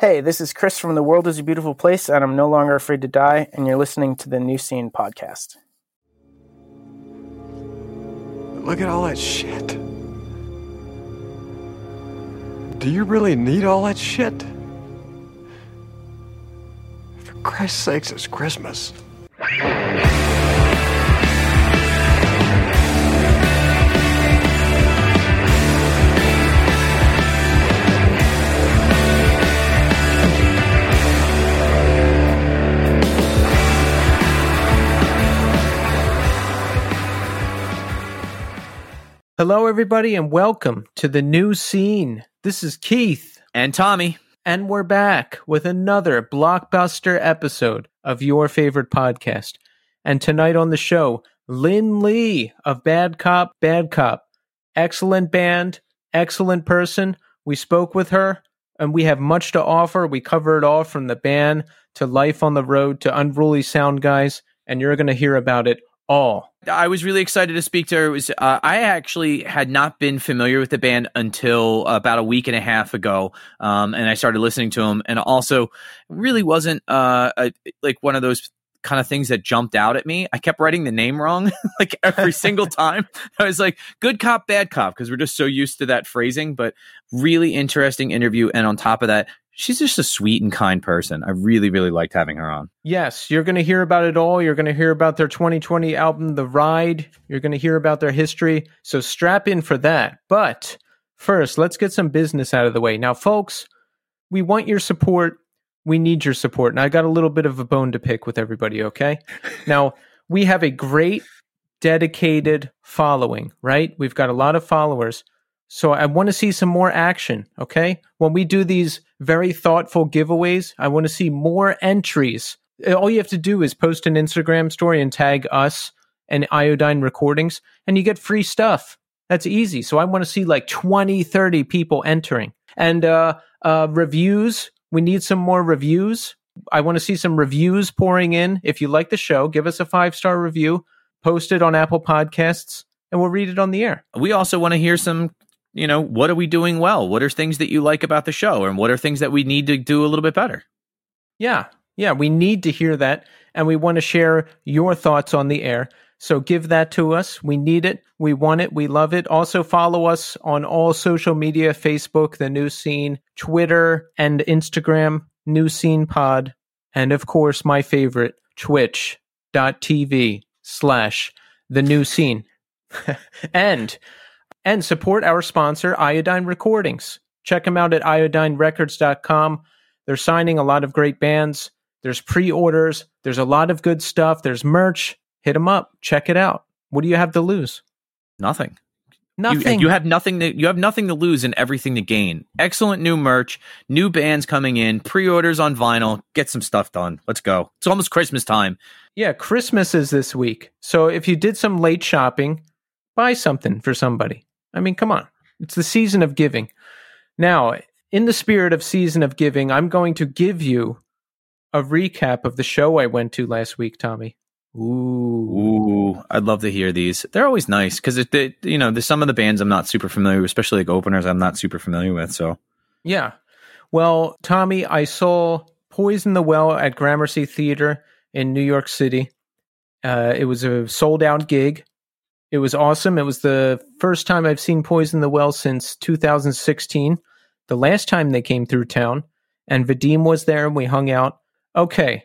Hey, this is Chris from The World is a Beautiful Place, and I'm no longer afraid to die, and you're listening to the New Scene podcast. Look at all that shit. Do you really need all that shit? For Christ's sakes, it's Christmas. Hello, everybody, and welcome to the new scene. This is Keith, And Tommy. and we're back with another blockbuster episode of your favorite podcast. And tonight on the show, Linh Le of Bad Cop, Bad Cop. Excellent band, excellent person. We spoke with her, and we have much to offer. We cover it all from the band to life on the road to unruly sound guys, and you're going to hear about it all. I was really excited to speak to her. It was uh, I actually had not been familiar with the band until about a week and a half ago, um, and I started listening to them, and also really wasn't uh, a, like one of those kind of things that jumped out at me. I kept writing the name wrong like every single time. I was like, "Good cop, bad cop," because we're just so used to that phrasing. But really interesting interview, and on top of that, she's just a sweet and kind person. I really, really liked having her on. Yes, you're going to hear about it all. You're going to hear about their 2020 album, The Ride. You're going to hear about their history. So strap in for that. But first, let's get some business out of the way. Now, folks, we want your support. We need your support. And I got a little bit of a bone to pick with everybody, okay? now, we have a great, dedicated following, right? We've got a lot of followers. So I want to see some more action, okay? When we do these very thoughtful giveaways, I want to see more entries. All you have to do is post an Instagram story and tag us and Iodine Recordings, and you get free stuff. That's easy. So I want to see like 20, 30 people entering. And uh, uh, reviews, we need some more reviews. I want to see some reviews pouring in. If you like the show, give us a five star review, post it on Apple Podcasts, and we'll read it on the air. We also want to hear some you know, what are we doing well? What are things that you like about the show? And what are things that we need to do a little bit better? Yeah. Yeah. We need to hear that. And we want to share your thoughts on the air. So give that to us. We need it. We want it. We love it. Also follow us on all social media Facebook, The New Scene, Twitter, and Instagram, New Scene Pod. And of course, my favorite, twitch.tv slash The New Scene. and and support our sponsor, Iodine Recordings. Check them out at iodinerecords.com. They're signing a lot of great bands. There's pre orders. There's a lot of good stuff. There's merch. Hit them up. Check it out. What do you have to lose? Nothing. Nothing. You, you have nothing to you have nothing to lose and everything to gain. Excellent new merch, new bands coming in, pre-orders on vinyl. Get some stuff done. Let's go. It's almost Christmas time. yeah, Christmas is this week. So if you did some late shopping, buy something for somebody. I mean, come on. It's the season of giving. Now, in the spirit of season of giving, I'm going to give you a recap of the show I went to last week, Tommy. Ooh. Ooh, I'd love to hear these. They're always nice because it, you know, there's some of the bands I'm not super familiar with, especially like openers I'm not super familiar with. So Yeah. Well, Tommy, I saw Poison the Well at Gramercy Theater in New York City. Uh, it was a sold out gig. It was awesome. It was the first time I've seen Poison the Well since 2016, the last time they came through town. And Vadim was there and we hung out. Okay.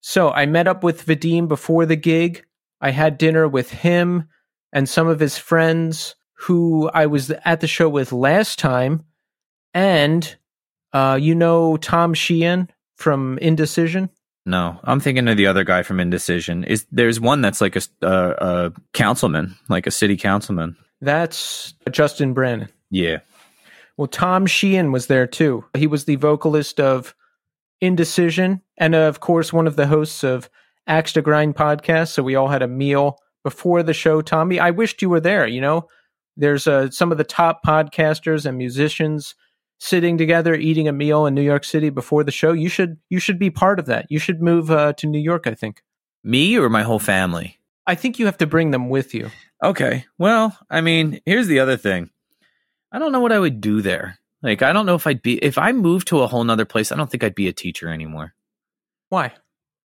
So I met up with Vadim before the gig. I had dinner with him and some of his friends who I was at the show with last time. And uh, you know Tom Sheehan from Indecision? No, I'm thinking of the other guy from Indecision. Is there's one that's like a, uh, a councilman, like a city councilman. That's Justin Brannan. Yeah, Well, Tom Sheehan was there too. He was the vocalist of Indecision and, uh, of course, one of the hosts of Axe to Grind podcast. So we all had a meal before the show. Tommy, I wished you were there. You know, there's uh, some of the top podcasters and musicians sitting together eating a meal in New York City before the show. You should you should be part of that. You should move uh, to New York. I think. me or my whole family. I think you have to bring them with you. Okay. Well, I mean, here's the other thing. I don't know what I would do there. Like, I don't know if I'd be, if I moved to a whole nother place, I don't think I'd be a teacher anymore. Why?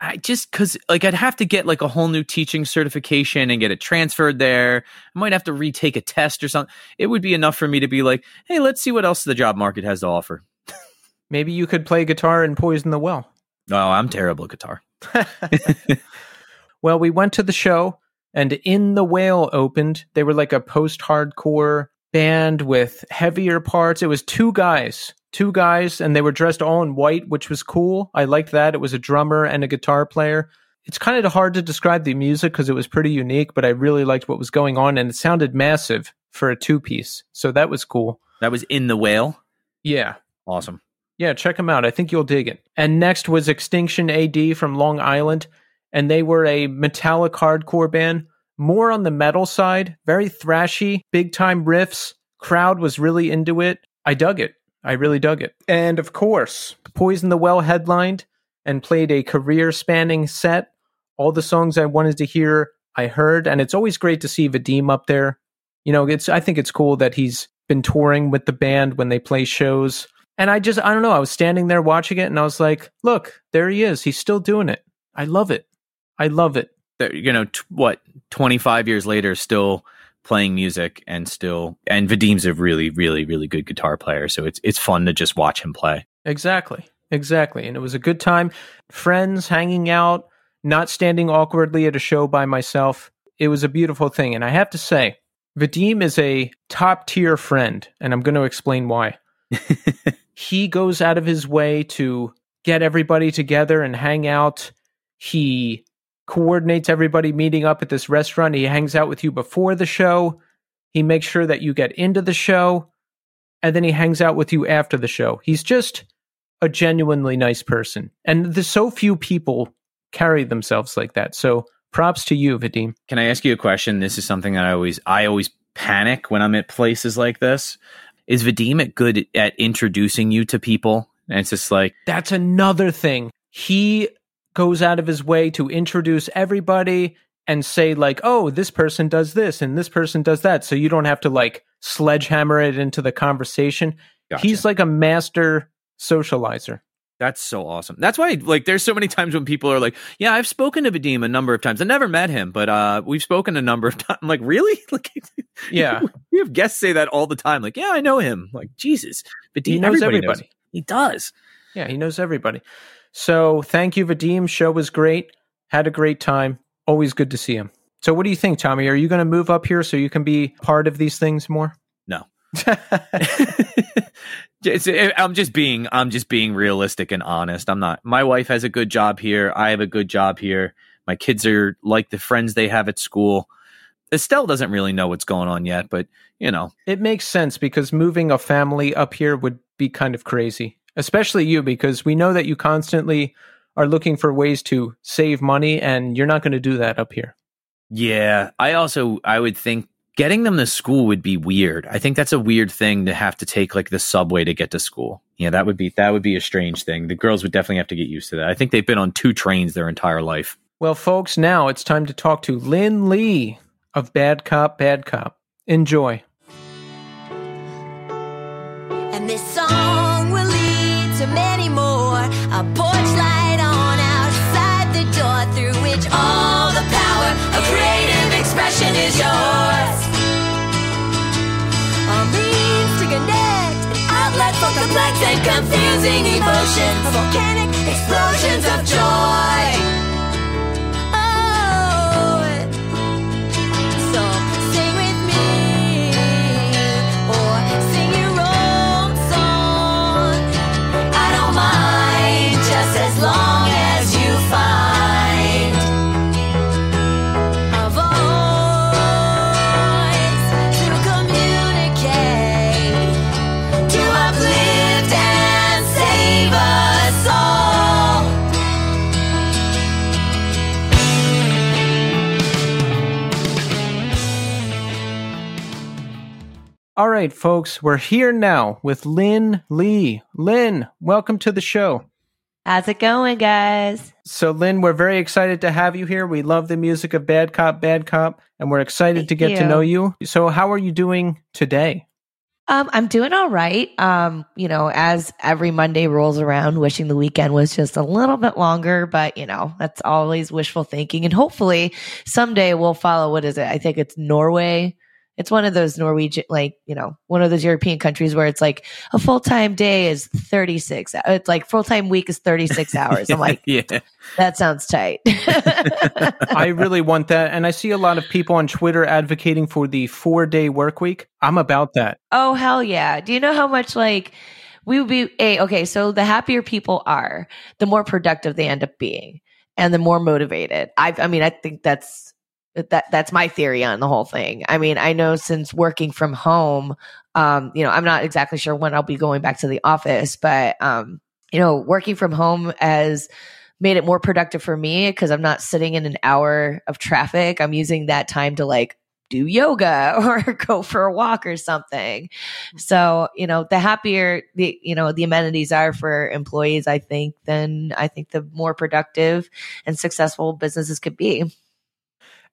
I just, cause like I'd have to get like a whole new teaching certification and get it transferred there. I might have to retake a test or something. It would be enough for me to be like, hey, let's see what else the job market has to offer. Maybe you could play guitar and poison the well. Oh, I'm terrible at guitar. well, we went to the show, and In the Whale opened. They were like a post hardcore band with heavier parts. It was two guys, two guys, and they were dressed all in white, which was cool. I liked that. It was a drummer and a guitar player. It's kind of hard to describe the music because it was pretty unique, but I really liked what was going on, and it sounded massive for a two piece. So that was cool. That was In the Whale. Yeah. Awesome. Yeah, check them out. I think you'll dig it. And next was Extinction AD from Long Island, and they were a metallic hardcore band, more on the metal side, very thrashy, big time riffs. Crowd was really into it. I dug it. I really dug it. And of course, Poison the Well headlined and played a career spanning set. All the songs I wanted to hear, I heard, and it's always great to see Vadim up there. You know, it's I think it's cool that he's been touring with the band when they play shows and I just, I don't know. I was standing there watching it and I was like, look, there he is. He's still doing it. I love it. I love it. You know, t- what, 25 years later, still playing music and still, and Vadim's a really, really, really good guitar player. So it's, it's fun to just watch him play. Exactly. Exactly. And it was a good time. Friends hanging out, not standing awkwardly at a show by myself. It was a beautiful thing. And I have to say, Vadim is a top tier friend. And I'm going to explain why. he goes out of his way to get everybody together and hang out. He coordinates everybody meeting up at this restaurant. He hangs out with you before the show. He makes sure that you get into the show. And then he hangs out with you after the show. He's just a genuinely nice person. And there's so few people carry themselves like that. So props to you, Vadim. Can I ask you a question? This is something that I always I always panic when I'm at places like this is Vadim good at introducing you to people? And it's just like that's another thing. He goes out of his way to introduce everybody and say like, "Oh, this person does this and this person does that," so you don't have to like sledgehammer it into the conversation. Gotcha. He's like a master socializer. That's so awesome. That's why, like, there's so many times when people are like, "Yeah, I've spoken to Vadim a number of times. I never met him, but uh, we've spoken a number of times." I'm like, "Really?" Like, yeah, we have guests say that all the time. Like, "Yeah, I know him." Like, Jesus, Vadim he knows everybody. Knows he does. Yeah, he knows everybody. So, thank you, Vadim. Show was great. Had a great time. Always good to see him. So, what do you think, Tommy? Are you going to move up here so you can be part of these things more? No. I'm just being I'm just being realistic and honest. I'm not. My wife has a good job here. I have a good job here. My kids are like the friends they have at school. Estelle doesn't really know what's going on yet, but you know, it makes sense because moving a family up here would be kind of crazy, especially you because we know that you constantly are looking for ways to save money and you're not going to do that up here. Yeah, I also I would think getting them to school would be weird. I think that's a weird thing to have to take like the subway to get to school. Yeah, that would be that would be a strange thing. The girls would definitely have to get used to that. I think they've been on two trains their entire life. Well, folks, now it's time to talk to Linh Le of Bad Cop Bad Cop. Enjoy. And confusing emotions, volcanic explosions of joy. All right, folks, we're here now with Linh Le. Linh, welcome to the show. How's it going, guys? So, Linh, we're very excited to have you here. We love the music of Bad Cop, Bad Cop, and we're excited Thank to get you. to know you. So, how are you doing today? Um, I'm doing all right. Um, you know, as every Monday rolls around, wishing the weekend was just a little bit longer, but you know, that's always wishful thinking. And hopefully someday we'll follow what is it? I think it's Norway it's one of those Norwegian, like, you know, one of those European countries where it's like a full time day is 36. It's like full time week is 36 hours. I'm like, yeah, that sounds tight. I really want that. And I see a lot of people on Twitter advocating for the four day work week. I'm about that. Oh, hell yeah. Do you know how much like, we would be a okay so the happier people are the more productive they end up being and the more motivated i i mean i think that's that that's my theory on the whole thing. I mean, I know since working from home, um, you know, I'm not exactly sure when I'll be going back to the office, but um, you know, working from home has made it more productive for me because I'm not sitting in an hour of traffic. I'm using that time to like do yoga or go for a walk or something. So, you know, the happier the you know, the amenities are for employees, I think, then I think the more productive and successful businesses could be.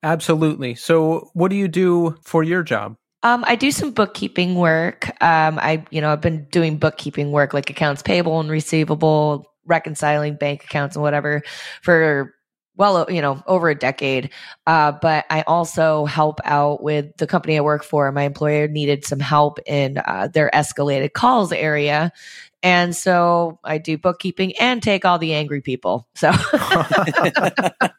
Absolutely. So, what do you do for your job? Um, I do some bookkeeping work. Um, I, you know, I've been doing bookkeeping work like accounts payable and receivable, reconciling bank accounts and whatever for well, you know, over a decade. Uh, but I also help out with the company I work for. My employer needed some help in uh, their escalated calls area. And so I do bookkeeping and take all the angry people. So I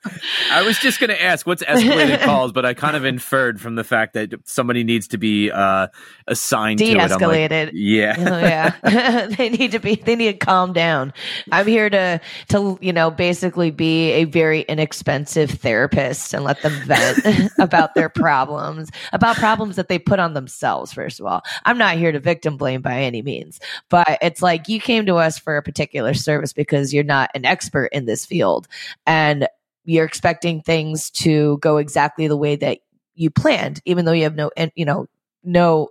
was just going to ask what's escalated calls, but I kind of inferred from the fact that somebody needs to be uh, assigned de-escalated. Like, yeah, oh, yeah. they need to be. They need to calm down. I'm here to to you know basically be a very inexpensive therapist and let them vent about their problems, about problems that they put on themselves. First of all, I'm not here to victim blame by any means, but it's like like you came to us for a particular service because you're not an expert in this field and you're expecting things to go exactly the way that you planned even though you have no you know no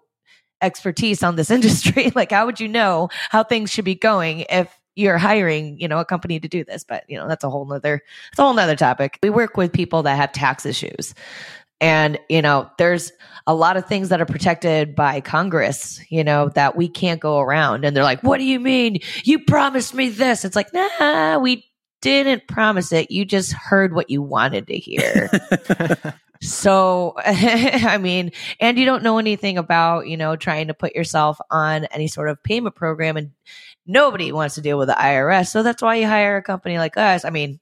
expertise on this industry. Like how would you know how things should be going if you're hiring you know a company to do this? But you know that's a whole nother it's a whole nother topic. We work with people that have tax issues and, you know, there's a lot of things that are protected by Congress, you know, that we can't go around. And they're like, what do you mean? You promised me this. It's like, nah, we didn't promise it. You just heard what you wanted to hear. so, I mean, and you don't know anything about, you know, trying to put yourself on any sort of payment program and nobody wants to deal with the IRS. So that's why you hire a company like us. I mean,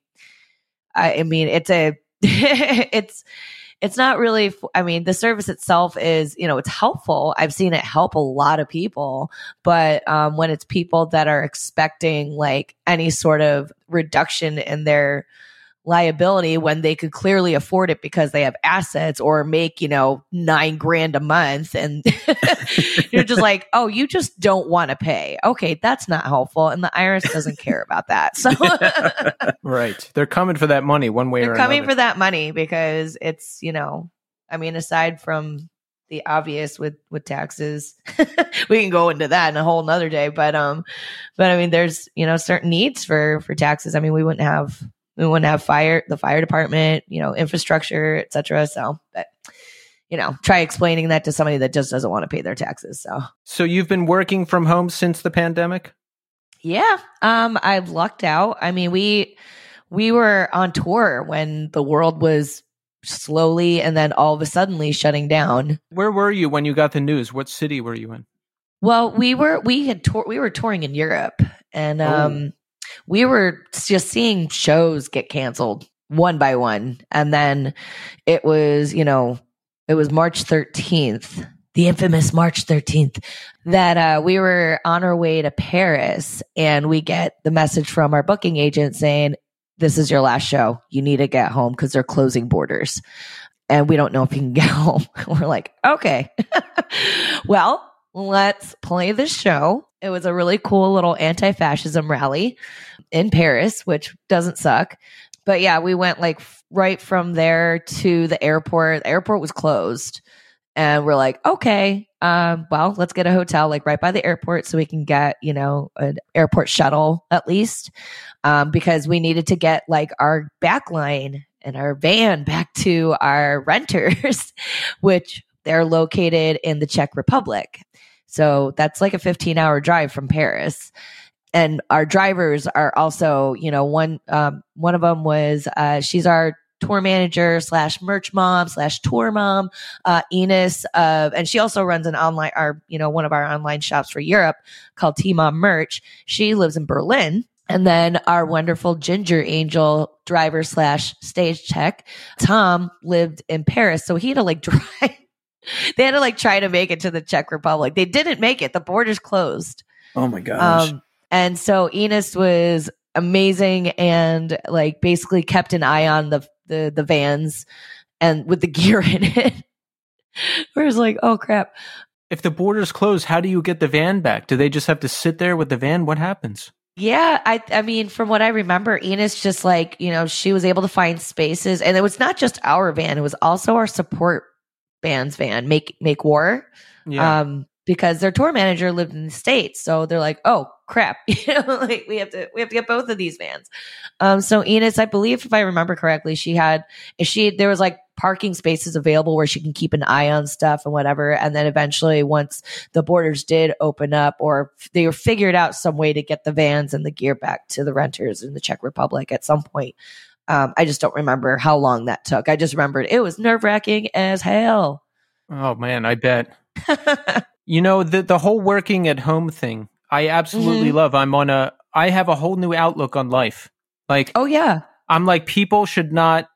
I, I mean, it's a, it's, it's not really i mean the service itself is you know it's helpful. I've seen it help a lot of people but um, when it's people that are expecting like any sort of reduction in their liability when they could clearly afford it because they have assets or make, you know, nine grand a month. And you're just like, oh, you just don't want to pay. Okay, that's not helpful. And the IRS doesn't care about that. So, right. They're coming for that money one way They're or coming another. for that money because it's, you know, I mean, aside from the obvious with with taxes we can go into that in a whole nother day but um but i mean there's you know certain needs for for taxes i mean we wouldn't have we wouldn't have fire, the fire department, you know, infrastructure, etc. So, but you know, try explaining that to somebody that just doesn't want to pay their taxes. So, so you've been working from home since the pandemic? Yeah, um, I've lucked out. I mean, we we were on tour when the world was slowly and then all of a suddenly shutting down. Where were you when you got the news? What city were you in? Well, we were we had tour we were touring in Europe and oh. um we were just seeing shows get canceled one by one. And then it was, you know, it was March 13th, the infamous March 13th, that uh, we were on our way to Paris and we get the message from our booking agent saying, This is your last show. You need to get home because they're closing borders. And we don't know if you can get home. We're like, okay. well, let's play the show. It was a really cool little anti fascism rally in Paris, which doesn't suck. But yeah, we went like right from there to the airport. The airport was closed. And we're like, okay, um, well, let's get a hotel like right by the airport so we can get, you know, an airport shuttle at least. Um, because we needed to get like our backline and our van back to our renters, which they're located in the Czech Republic. So that's like a 15 hour drive from Paris. And our drivers are also, you know, one um, one of them was uh, she's our tour manager slash merch mom slash tour mom, uh, Enos, uh, and she also runs an online, our you know one of our online shops for Europe called T Mom Merch. She lives in Berlin. And then our wonderful ginger angel driver slash stage tech, Tom, lived in Paris. So he had to like drive. they had to like try to make it to the Czech Republic. They didn't make it. The borders closed. Oh my gosh. Um, and so Enos was amazing and like basically kept an eye on the the the vans and with the gear in it. Whereas like, oh crap. If the borders close, how do you get the van back? Do they just have to sit there with the van? What happens? Yeah, I I mean, from what I remember, Enos just like, you know, she was able to find spaces and it was not just our van, it was also our support band's van, Make Make War. Yeah. Um because their tour manager lived in the States. So they're like, oh crap, you know, like we have to we have to get both of these vans. Um so Enos, I believe if I remember correctly, she had she there was like parking spaces available where she can keep an eye on stuff and whatever. And then eventually once the borders did open up or they figured out some way to get the vans and the gear back to the renters in the Czech Republic at some point. Um, I just don't remember how long that took. I just remembered it was nerve wracking as hell. oh man, I bet. You know, the the whole working at home thing, I absolutely Mm-hmm. love. I'm on a I have a whole new outlook on life. Like oh yeah. I'm like people should not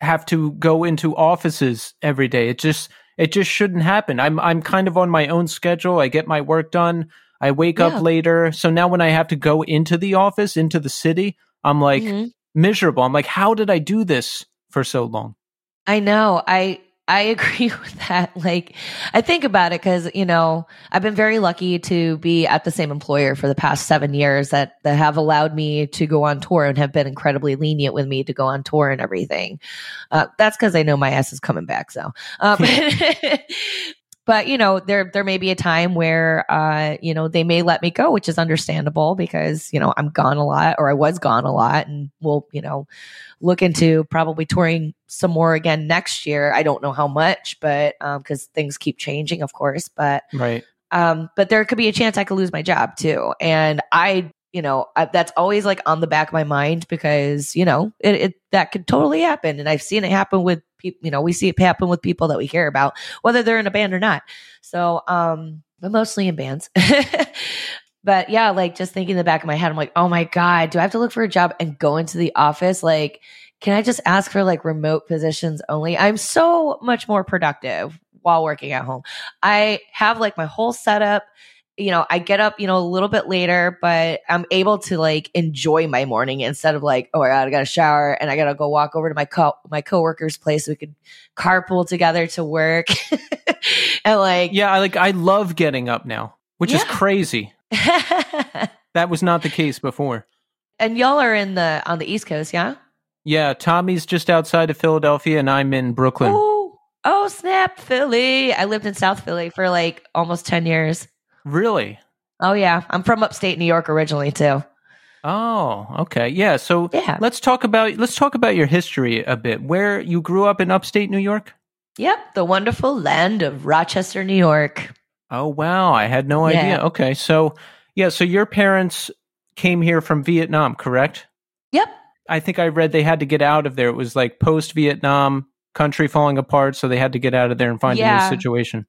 have to go into offices every day. It just it just shouldn't happen. I'm I'm kind of on my own schedule. I get my work done. I wake Yeah. up later. So now when I have to go into the office, into the city, I'm like Mhm. Miserable. I'm like how did I do this for so long? I know. I I agree with that. Like, I think about it because you know I've been very lucky to be at the same employer for the past seven years that that have allowed me to go on tour and have been incredibly lenient with me to go on tour and everything. Uh, that's because I know my ass is coming back. So, uh, but, but you know there there may be a time where uh you know they may let me go, which is understandable because you know I'm gone a lot or I was gone a lot, and we'll you know look into probably touring some more again next year. I don't know how much, but because things keep changing, of course. But Right. um, but there could be a chance I could lose my job too, and I, you know, I, that's always like on the back of my mind because you know it, it that could totally happen, and I've seen it happen with people. You know, we see it happen with people that we care about, whether they're in a band or not. So, um, but mostly in bands. but yeah, like just thinking in the back of my head, I'm like, oh my god, do I have to look for a job and go into the office? Like, can I just ask for like remote positions only? I'm so much more productive while working at home. I have like my whole setup. You know, I get up, you know, a little bit later, but I'm able to like enjoy my morning instead of like, oh my god, I got to shower and I got to go walk over to my co my coworker's place so we could carpool together to work. and like, Yeah, I like I love getting up now, which is crazy. That was not the case before. and y'all are in the on the East Coast, yeah? Yeah, Tommy's just outside of Philadelphia and I'm in Brooklyn. Oh, oh, snap, Philly! I lived in South Philly for like almost ten years. Really? Oh yeah, I'm from upstate New York originally too. Oh, okay. Yeah, so Yeah. let's talk about let's talk about your history a bit. Where you grew up in upstate New York? Yep, the wonderful land of Rochester, New York. Oh, wow. I had no Yeah. idea. Okay. So, yeah, so your parents came here from Vietnam, correct? Yep. I think I read they had to get out of there. It was like post Vietnam, country falling apart, so they had to get out of there and find a new situation.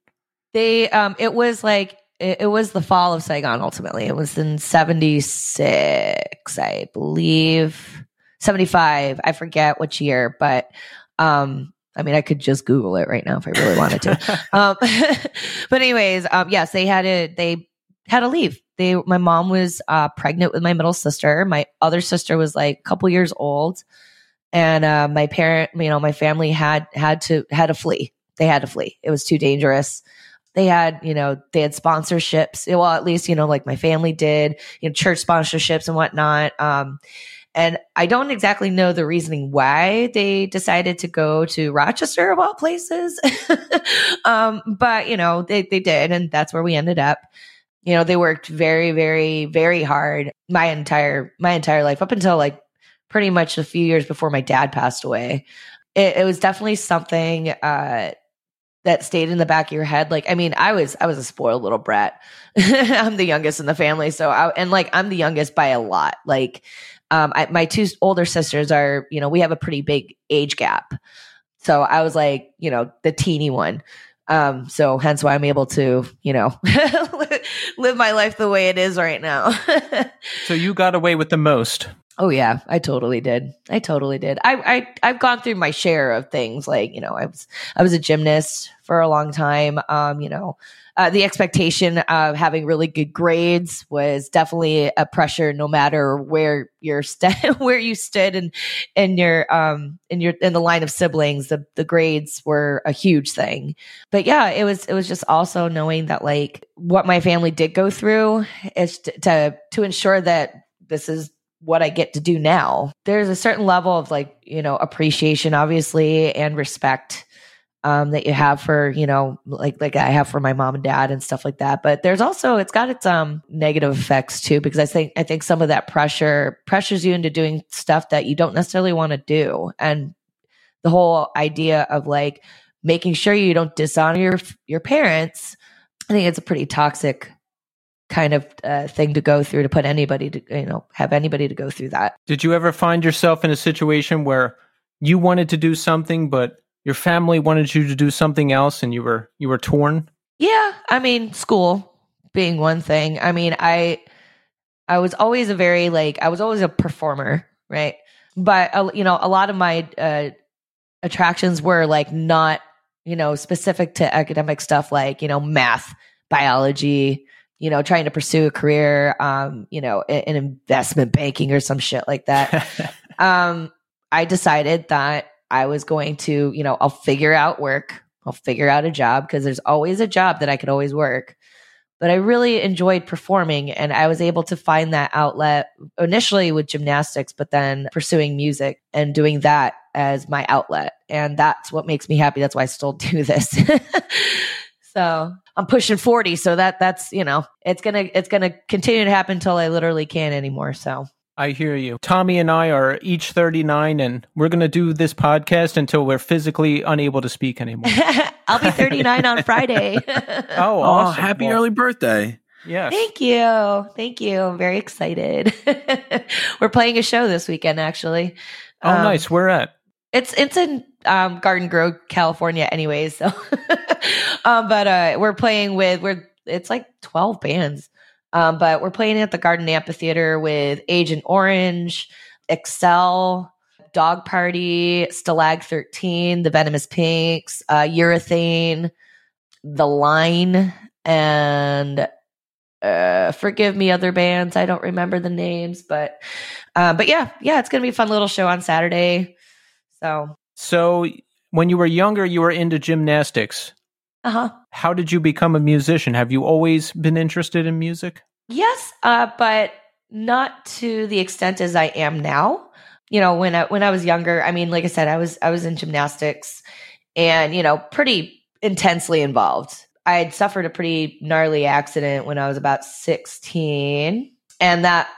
They um it was like it, it was the fall of Saigon ultimately. It was in 76, I believe. 75. I forget which year, but um I mean I could just google it right now if I really wanted to. um but anyways, um yes, they had to they had to leave. They my mom was uh pregnant with my middle sister. My other sister was like a couple years old. And uh my parent, you know, my family had had to had to flee. They had to flee. It was too dangerous they had you know they had sponsorships. Well at least you know like my family did you know church sponsorships and whatnot. Um and i don't exactly know the reasoning why they decided to go to rochester of all places. Um but you know they, they did and that's where we ended up. You know they worked very very very hard my entire my entire life up until like pretty much a few years before my dad passed away. It, it was definitely something uh that stayed in the back of your head? Like i mean i was i was a spoiled little brat. I'm the youngest in the family so I, and like i'm the youngest by a lot. Like um I, my two older sisters are you know we have a pretty big age gap. So i was like you know the teeny one. Um so hence why i'm able to you know live my life the way it is right now. So you got away with the most. Oh yeah, I totally did. I totally did. I I I've gone through my share of things like, you know, I was I was a gymnast for a long time. Um, you know, uh, the expectation of having really good grades was definitely a pressure no matter where you're st- where you stood and in your um in your in the line of siblings the the grades were a huge thing but yeah it was it was just also knowing that like what my family did go through is to to, to ensure that this is what I get to do now. There's a certain level of like, you know, appreciation obviously and respect um, that you have for, you know, like like I have for my mom and dad and stuff like that. But there's also it's got its um negative effects too because I think I think some of that pressure pressures you into doing stuff that you don't necessarily want to do. And the whole idea of like making sure you don't dishonor your your parents, I think it's a pretty toxic kind of uh, thing to go through to put anybody to you know have anybody to go through that. Did you ever find yourself in a situation where you wanted to do something, but your family wanted you to do something else, and you were you were torn? yeah i mean school being one thing. I mean i i was always a very like i was always a performer right? But uh, you know a lot of my uh attractions were like not you know specific to academic stuff like you know math biology you know trying to pursue a career um you know in, in investment banking or some shit like that um, I decided that I was going to, you know, I'll figure out work. I'll figure out a job because there's always a job that I could always work. But I really enjoyed performing and I was able to find that outlet initially with gymnastics, but then pursuing music and doing that as my outlet. And that's what makes me happy. That's why I still do this. so I'm pushing 40. So that that's, you know, it's gonna it's gonna continue to happen until I literally can't anymore. So I hear you. Tommy and I are each 39, and we're going to do this podcast until we're physically unable to speak anymore. I'll be 39 on Friday. Oh, Oh, happy Well, early birthday. Yes. Thank you. Thank you. I'm very excited. We're playing a show this weekend, actually. Oh, Um, nice. Where at? It's it's in um, Garden Grove, California, anyways. So, um, but uh, we're playing with we're it's like 12 bands. Um, but we're playing at the Garden Amphitheater with Agent Orange, Excel, Dog Party, Stalag 13, The Venomous Pinks, uh, Urethane, The Line, and uh, forgive me, other bands. I don't remember the names, but uh, but yeah, yeah, it's gonna be a fun little show on Saturday. So, So, when you were younger, you were into gymnastics. uh huh. How did you become a musician? Have you always been interested in music? Yes, uh, but not to the extent as I am now. You know, when I when I was younger, I mean, like I said, I was I was in gymnastics, and you know, pretty intensely involved. I had suffered a pretty gnarly accident when I was about sixteen, and that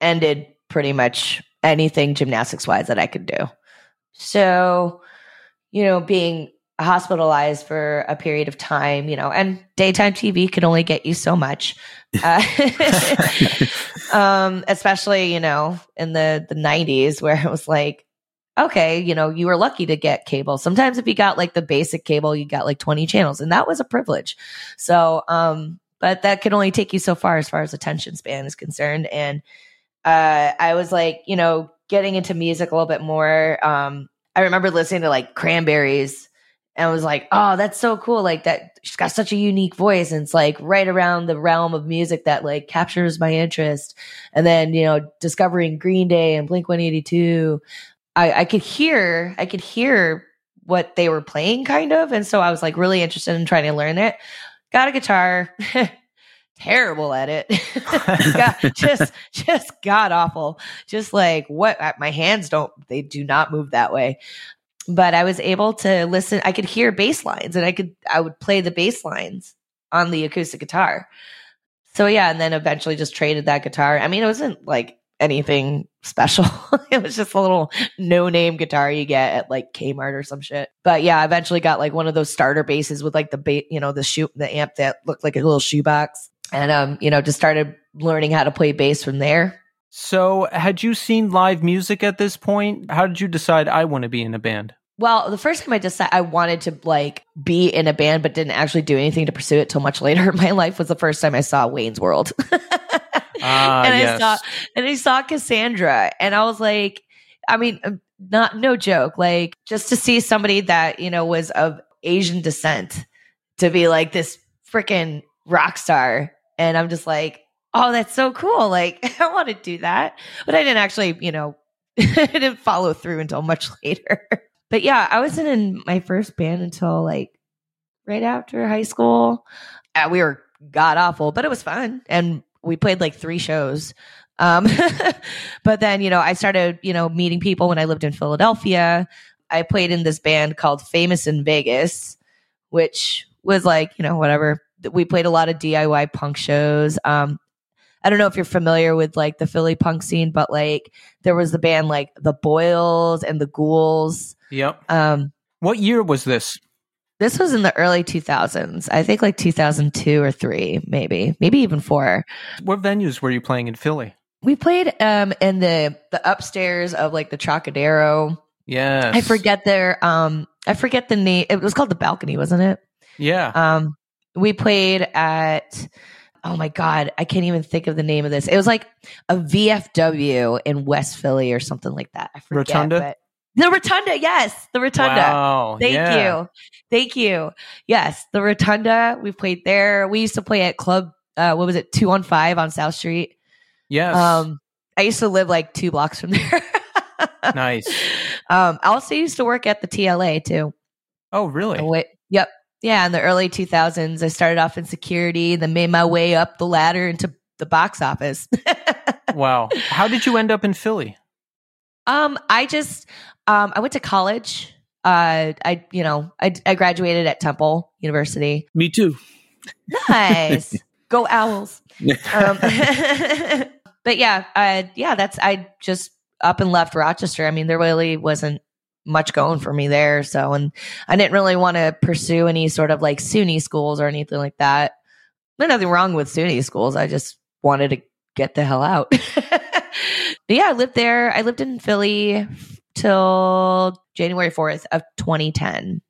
ended pretty much anything gymnastics wise that I could do. So, you know, being hospitalized for a period of time, you know, and daytime TV can only get you so much. Uh, um, especially, you know, in the, the 90s where it was like, okay, you know, you were lucky to get cable. Sometimes if you got like the basic cable, you got like 20 channels, and that was a privilege. So, um, but that can only take you so far as far as attention span is concerned. And uh, I was like, you know, getting into music a little bit more. Um, I remember listening to like Cranberries and was like, oh, that's so cool. Like that, she's got such a unique voice. And it's like right around the realm of music that like captures my interest. And then, you know, discovering Green Day and Blink 182, I, I could hear, I could hear what they were playing kind of. And so I was like really interested in trying to learn it. Got a guitar. terrible at it God, just just god awful just like what my hands don't they do not move that way but I was able to listen. I could hear bass lines and I could, I would play the bass lines on the acoustic guitar. So yeah. And then eventually just traded that guitar. I mean, it wasn't like anything special. it was just a little no name guitar you get at like Kmart or some shit. But yeah, I eventually got like one of those starter basses with like the ba- you know the shoe the amp that looked like a little shoebox, and um you know just started learning how to play bass from there. So, had you seen live music at this point? How did you decide I want to be in a band? Well, the first time I decided I wanted to like be in a band, but didn't actually do anything to pursue it till much later in my life was the first time I saw Wayne's World. Ah, and yes. I saw and I saw Cassandra, and I was like, I mean, um, not no joke, like just to see somebody that you know was of Asian descent to be like this freaking rock star, and I'm just like, oh, that's so cool. Like I want to do that, but I didn't actually, you know, I didn't follow through until much later. but yeah, I wasn't in my first band until like right after high school. Uh, we were god awful, but it was fun, and we played like three shows. Um, but then, you know, I started, you know, meeting people when I lived in Philadelphia. I played in this band called Famous in Vegas, which was like, you know, whatever. We played a lot of DIY punk shows. Um, I don't know if you're familiar with like the Philly punk scene, but like there was the band like the Boils and the Ghouls. Yep. Um, What year was this? this was in the early 2000s. I think like 2002 or three, maybe, maybe even four. What venues were you playing in Philly? We played um in the the upstairs of like the Trocadero. Yes. I forget their um I forget the name. It was called the balcony, wasn't it? Yeah. Um we played at oh my god, I can't even think of the name of this. It was like a VFW in West Philly or something like that. I forget. Rotunda? but- the Rotunda, yes, the Rotunda. Wow. Thank yeah. you. Thank you. Yes, the Rotunda. We played there. We used to play at Club, uh, what was it, 215 on South Street. Yes. Um, I used to live like two blocks from there. nice. Um, I also used to work at the TLA too. Oh, really? Oh, wait, yep. Yeah, in the early 2000s, I started off in security, then made my way up the ladder into the box office. wow. How did you end up in Philly? um, I just, um, I went to college. Uh, I, you know, I, I graduated at Temple University. Me too. Nice. Go Owls. Um, but yeah, uh, yeah, that's I just up and left Rochester. I mean, there really wasn't much going for me there. So, and I didn't really want to pursue any sort of like SUNY schools or anything like that. There's nothing wrong with SUNY schools. I just wanted to get the hell out. but yeah, I lived there. I lived in Philly till January 4th of 2010.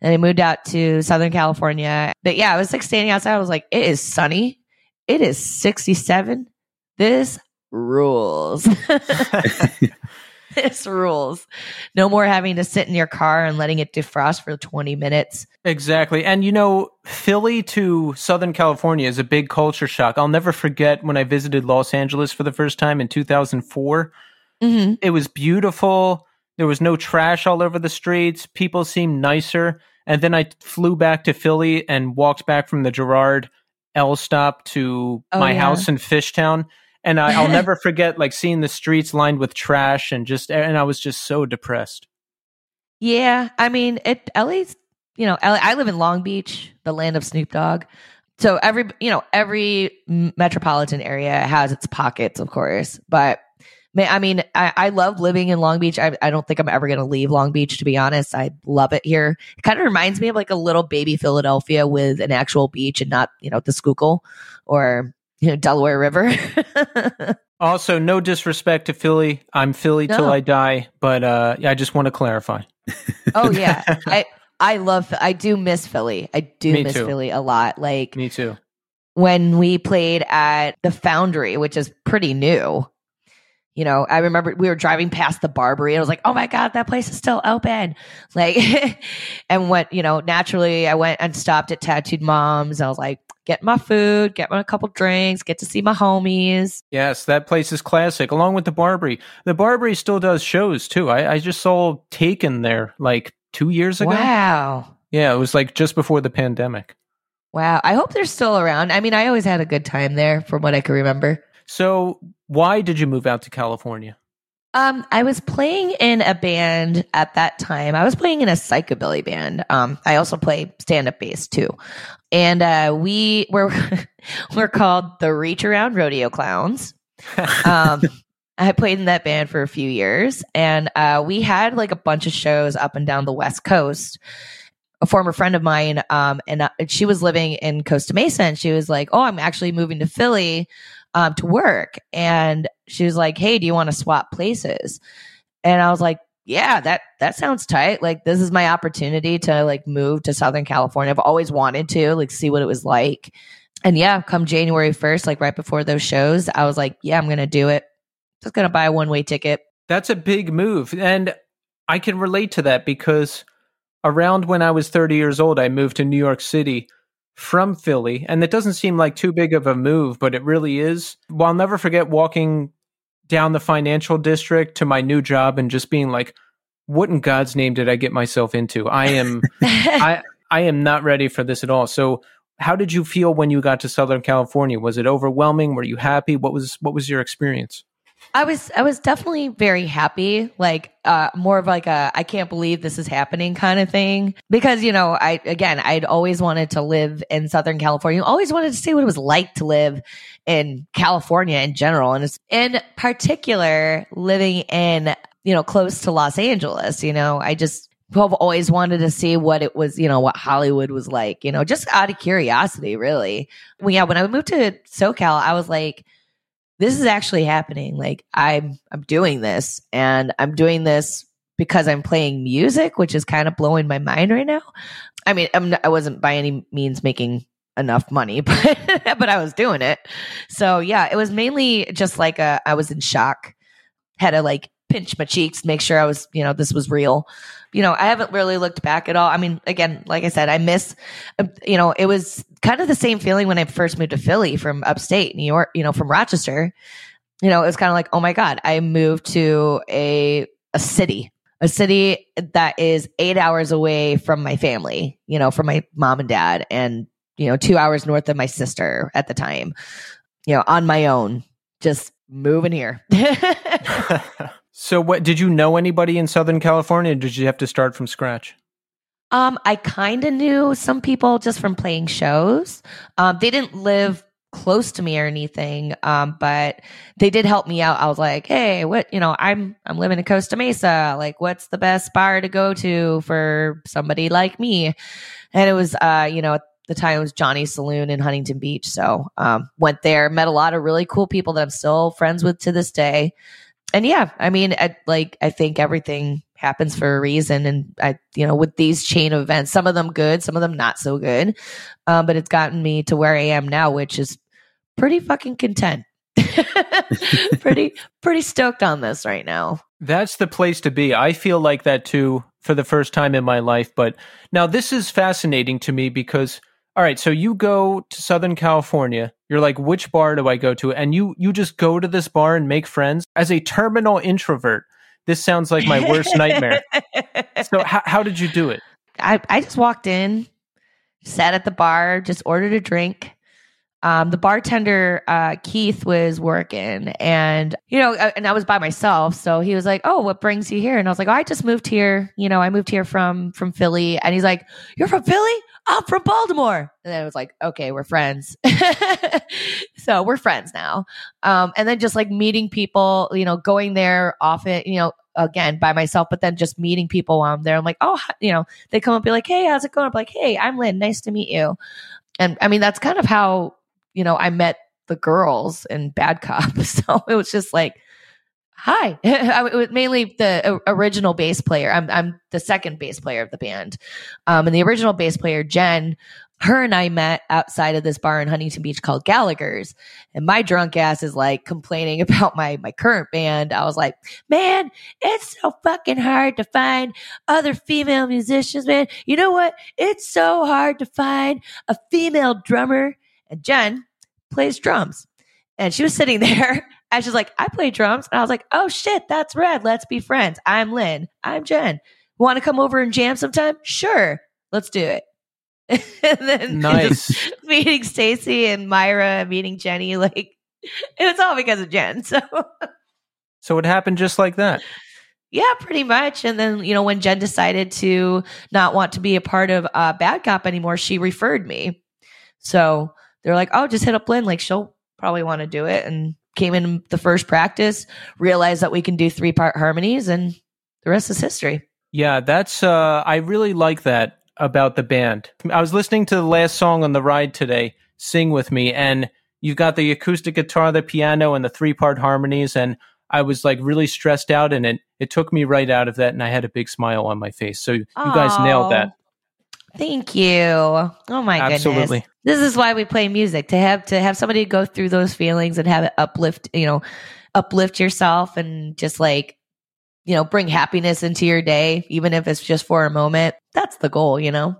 And I moved out to Southern California. But yeah, I was like standing outside. I was like, it is sunny. It is 67. This rules. this rules. No more having to sit in your car and letting it defrost for 20 minutes. Exactly. And you know, Philly to Southern California is a big culture shock. I'll never forget when I visited Los Angeles for the first time in 2004. Mm-hmm. It was beautiful. There was no trash all over the streets. People seemed nicer. And then I flew back to Philly and walked back from the Girard L stop to Oh, my yeah. house in Fishtown. And I, I'll never forget like seeing the streets lined with trash and just, and I was just so depressed. Yeah, I mean, it. LA's, you know, LA, I live in Long Beach, the land of Snoop Dogg. So every, you know, every metropolitan area has its pockets, of course. But I mean, I, I love living in Long Beach. I, I don't think I'm ever going to leave Long Beach, to be honest. I love it here. It kind of reminds me of like a little baby Philadelphia with an actual beach and not, you know, the Schuylkill or you know Delaware River. Also, no disrespect to Philly. I'm Philly till I die, but uh, I just want to clarify. oh yeah, I I love. I do miss Philly. I do Me miss too. Philly a lot. Like Me too. when we played at the Foundry, which is pretty new. You know, I remember we were driving past the Barbary. And I was like, "Oh my god, that place is still open!" Like, and went, you know, naturally, I went and stopped at Tattooed Moms. I was like, "Get my food, get my couple drinks, get to see my homies." Yes, that place is classic, along with the Barbary. The Barbary still does shows too. I, I just saw Taken there like two years ago. Wow, Yeah, it was like just before the pandemic. wow. I hope they're still around. I mean, I always had a good time there, from what I can remember. So, why did you move out to California? Um, I was playing in a band at that time. I was playing in a psychobilly band. Um, I also play stand up bass too, and uh, we were we're called the Reach Around Rodeo Clowns. Um, I played in that band for a few years, and uh, we had like a bunch of shows up and down the West Coast. A former friend of mine, um, and uh, she was living in Costa Mesa, and she was like, "Oh, I'm actually moving to Philly um, to work," and she was like, "Hey, do you want to swap places?" And I was like, "Yeah, that that sounds tight. Like, this is my opportunity to like move to Southern California. I've always wanted to like see what it was like." And yeah, come January 1st, like right before those shows, I was like, yeah, I'm going to do it just gonna buy a one way ticket. That's a big move. And I can relate to that because around when I was 30 years old, I moved to New York City from Philly. And it doesn't seem like too big of a move, but it really is. Well, I'll never forget walking down the financial district to my new job and just being like, what in God's name did I get myself into? I am I I am not ready for this at all. So how did you feel when you got to Southern California? Was it overwhelming? Were you happy? What was what was your experience? I was I was definitely very happy, like uh more of like a I can't believe this is happening kind of thing. Because, you know, I again I'd always wanted to live in Southern California. Always wanted to see what it was like to live in California in general. And it's in particular living in, you know, close to Los Angeles. You know, I just have always wanted to see what it was, you know, what Hollywood was like, you know, just out of curiosity, really. Well, yeah, when I moved to SoCal, I was like, this is actually happening. Like I'm I'm doing this and I'm doing this because I'm playing music, which is kind of blowing my mind right now. I mean, I'm not, I wasn't by any means making enough money, but but I was doing it. So yeah, it was mainly just like a I was in shock. Had to like pinch my cheeks, make sure I was, you know, this was real. You know, I haven't really looked back at all. I mean, again, like I said, I miss, um, you know, it was kind of the same feeling when I first moved to Philly from upstate New York, you know, from Rochester. You know, it was kind of like, oh my God, I moved to a, a city, a city that is eight hours away from my family, you know, from my mom and dad, and, you know, two hours north of my sister at the time, you know, on my own, just moving here. So, what did you know anybody in Southern California? did you have to start from scratch? Um, I kind of knew some people just from playing shows. Um, they didn't live close to me or anything, um, but they did help me out. I was like, "Hey, what? You know, I'm I'm living in Costa Mesa. Like, what's the best bar to go to for somebody like me?" And it was, uh, you know, at the time it was Johnny's Saloon in Huntington Beach. So, um, went there, met a lot of really cool people that I'm still friends with to this day and yeah, I mean, I, like I think everything happens for a reason, and I, you know, with these chain of events, some of them good, some of them not so good, um, but it's gotten me to where I am now, which is pretty fucking content. pretty pretty stoked on this right now. That's the place to be. I feel like that too for the first time in my life. But now this is fascinating to me because all right, so you go to Southern California. You're like, which bar do I go to? And you you just go to this bar and make friends. As a terminal introvert, this sounds like my worst nightmare. So how how did you do it? I I just walked in, sat at the bar, just ordered a drink. Um, the bartender uh, Keith was working, and you know, uh, and I was by myself. So he was like, "Oh, what brings you here?" And I was like, "Oh, I just moved here. You know, I moved here from from Philly." And he's like, "You're from Philly? I'm from Baltimore. And then I was like, okay, we're friends. so we're friends now. Um, and then just like meeting people, you know, going there often, you know, again by myself, but then just meeting people while I'm there. I'm like, oh, you know, they come up and be like, hey, how's it going? I'm like, hey, I'm Linh. Nice to meet you. And I mean, that's kind of how, you know, I met the girls in Bad Cop. So it was just like, hi. Mainly the original bass player. I'm, I'm the second bass player of the band. Um, and the original bass player jen her and i met outside of this bar in huntington beach called gallagher's. And my drunk ass is like complaining about my my current band. I was like man it's so fucking hard to find other female musicians man. You know what? It's so hard to find a female drummer. And jen plays drums. And she was sitting there and she's like, I play drums. And I was like, oh shit, that's red. Let's be friends. I'm Linh. I'm Jen. Want to come over and jam sometime? Sure. Let's do it. and then nice. meeting Stacy and Myra, meeting Jenny, like it was all because of Jen. So So it happened just like that. Yeah, pretty much. And then, you know, when Jen decided to not want to be a part of uh, Bad Cop anymore, she referred me. So they're like, oh, just hit up Linh. Like, she'll probably want to do it. And came in the first practice, realized that we can do three part harmonies, and the rest is history. Yeah, that's uh I really like that about the band. I was listening to the last song on the ride today, Sing with Me, and you've got the acoustic guitar, the piano, and the three part harmonies, and I was like really stressed out and it it took me right out of that and I had a big smile on my face. So you guys nailed that. Thank you. Oh my Absolutely. goodness. This is why we play music to have to have somebody go through those feelings and have it uplift, you know, uplift yourself and just like you know, bring happiness into your day even if it's just for a moment. That's the goal, you know.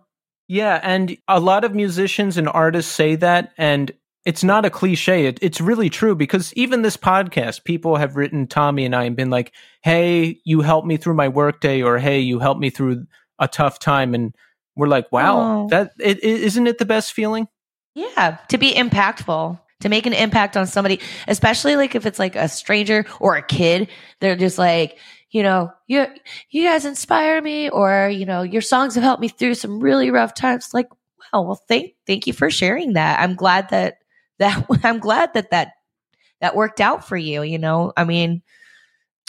Yeah, and a lot of musicians and artists say that and it's not a cliche. It, it's really true because even this podcast, people have written Tommy and I and been like, "Hey, you helped me through my workday," or "Hey, you helped me through a tough time," and we're like, "Wow, Oh. that it, it, isn't it the best feeling?" Yeah, to be impactful, to make an impact on somebody, especially like if it's like a stranger or a kid, they're just like, you know, you you guys inspire me or, you know, your songs have helped me through some really rough times. Like, wow, well thank thank you for sharing that. I'm glad that that I'm glad that that that worked out for you, you know? I mean,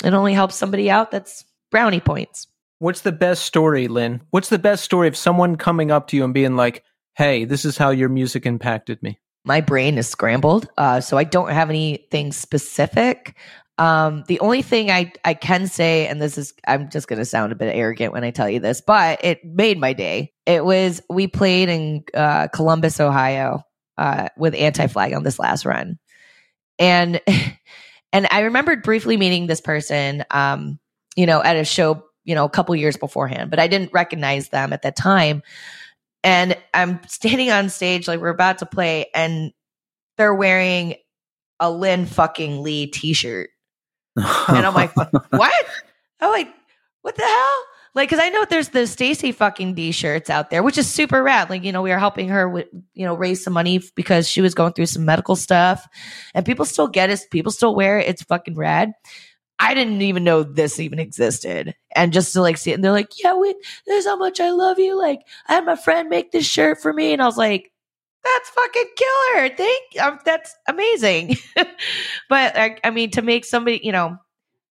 it only helps somebody out that's brownie points. What's the best story, Linh? What's the best story of someone coming up to you and being like, "Hey, this is how your music impacted me." my brain is scrambled uh, so i don't have anything specific um, the only thing I, I can say and this is i'm just going to sound a bit arrogant when i tell you this but it made my day it was we played in uh, columbus ohio uh, with anti-flag on this last run and and i remembered briefly meeting this person um, you know at a show you know a couple years beforehand but i didn't recognize them at that time and I'm standing on stage like we're about to play, and they're wearing a Linh fucking Le t-shirt, and I'm like, what? I'm like, what the hell? Like, because I know there's the Stacy fucking D shirts out there, which is super rad. Like, you know, we are helping her with, you know, raise some money because she was going through some medical stuff, and people still get it. People still wear it. It's fucking rad. I didn't even know this even existed. And just to like see it, and they're like, yeah, we, this is how much I love you. Like, I had my friend make this shirt for me. And I was like, that's fucking killer. Thank um, that's amazing. but I, I mean, to make somebody, you know,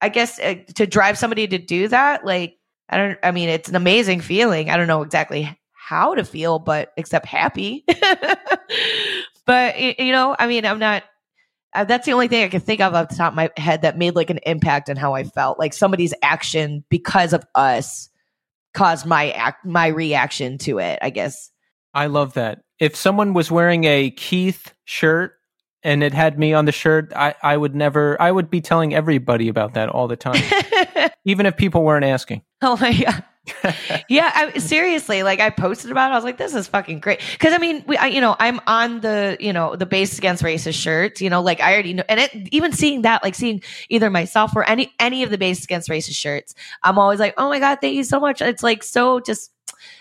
I guess uh, to drive somebody to do that, like, I don't, I mean, it's an amazing feeling. I don't know exactly how to feel, but except happy. but, you know, I mean, I'm not, uh, that's the only thing I can think of off the top of my head that made like an impact on how I felt. Like somebody's action because of us caused my act, my reaction to it. I guess. I love that. If someone was wearing a Keith shirt and it had me on the shirt, I, I would never, I would be telling everybody about that all the time, even if people weren't asking. oh my god. yeah, I, seriously, like I posted about it. I was like, "This is fucking great." Because I mean, we, I, you know, I'm on the, you know, the base against racist shirts. You know, like I already know, and it, even seeing that, like seeing either myself or any any of the base against racist shirts, I'm always like, "Oh my god, thank you so much." It's like so just,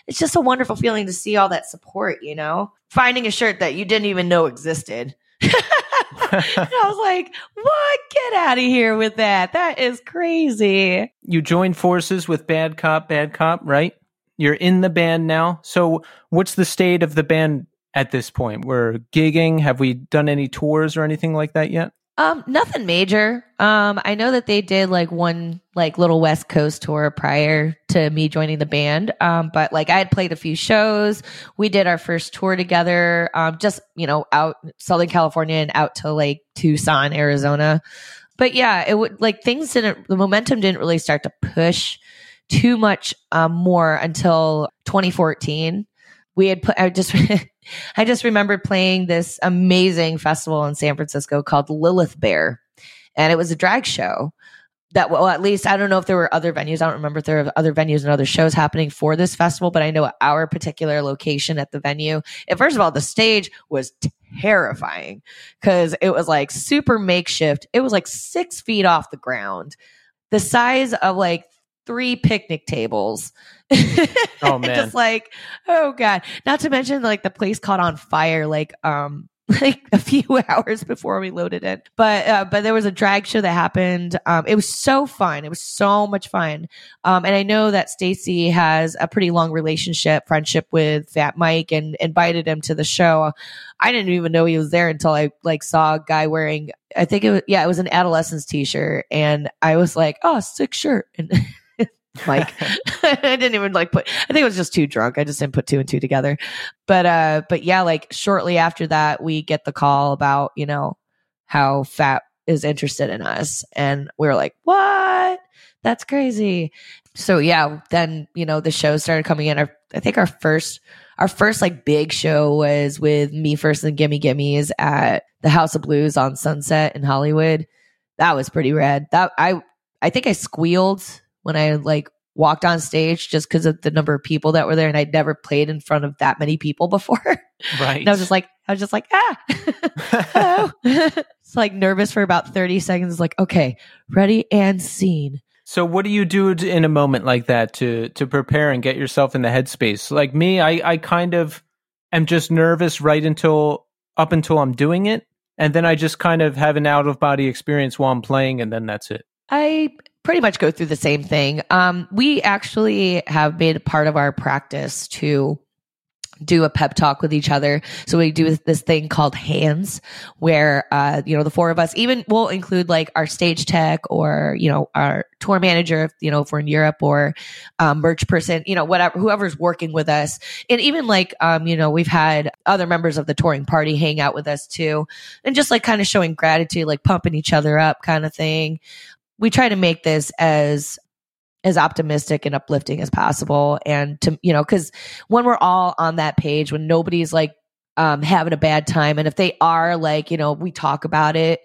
it's just a wonderful feeling to see all that support. You know, finding a shirt that you didn't even know existed. I was like, "What? Get out of here with that! That is crazy." you joined forces with Bad Cop, Bad Cop, right? You're in the band now. So, what's the state of the band at this point? We're gigging. Have we done any tours or anything like that yet? Um, nothing major. Um, I know that they did like one like little West Coast tour prior to me joining the band. Um, but like I had played a few shows. We did our first tour together. Um, just you know out Southern California and out to like Tucson, Arizona. But yeah, it would like things didn't. The momentum didn't really start to push too much um, more until 2014. We had put. I just. I just remembered playing this amazing festival in San Francisco called Lilith Bear, and it was a drag show. That well, at least I don't know if there were other venues. I don't remember if there were other venues and other shows happening for this festival, but I know our particular location at the venue. And first of all, the stage was terrifying because it was like super makeshift. It was like six feet off the ground, the size of like three picnic tables. Oh, man. just like oh god. Not to mention like the place caught on fire. Like um like a few hours before we loaded it. But uh, but there was a drag show that happened. Um, it was so fun. It was so much fun. Um, and I know that Stacy has a pretty long relationship, friendship with Fat Mike, and invited him to the show. I didn't even know he was there until I like saw a guy wearing. I think it was yeah, it was an Adolescents T-shirt, and I was like, oh, sick shirt. And Mike. I didn't even like put I think I was just too drunk. I just didn't put two and two together. But uh but yeah, like shortly after that we get the call about, you know, how fat is interested in us. And we were like, What? That's crazy. So yeah, then, you know, the show started coming in. Our I think our first our first like big show was with me first and Gimme Gimmes at the House of Blues on Sunset in Hollywood. That was pretty rad. That I I think I squealed when I like walked on stage just because of the number of people that were there and I'd never played in front of that many people before. Right. and I was just like, I was just like, ah, hello. it's like nervous for about 30 seconds. Like, okay, ready and scene. So what do you do in a moment like that to to prepare and get yourself in the headspace? Like me, I I kind of am just nervous right until up until I'm doing it, and then I just kind of have an out of body experience while I'm playing, and then that's it. I pretty much go through the same thing. Um, we actually have made part of our practice to do a pep talk with each other. So we do this thing called hands where, uh, you know, the four of us even will include like our stage tech or, you know, our tour manager, if, you know, if we're in Europe or, um, merch person, you know, whatever, whoever's working with us. And even like, um, you know, we've had other members of the touring party hang out with us too. And just like kind of showing gratitude, like pumping each other up kind of thing. We try to make this as as optimistic and uplifting as possible. And to you know because when we're all on that page when nobody's like um having a bad time and if they are like you know we talk about it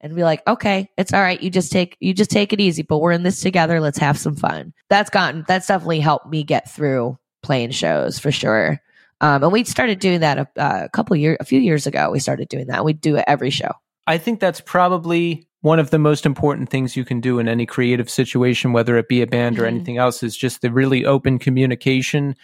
and be like okay it's all right. You just take you just take it easy but we're in this together. Let's have some fun. That's gotten that's definitely helped me get through playing shows for sure. Um and we started doing that a, a couple years a few years ago. We started doing that. We do it every show. I think that's probably one of the most important things you can do in any creative situation, whether it be a band or Mhm. anything else, is just the really open communication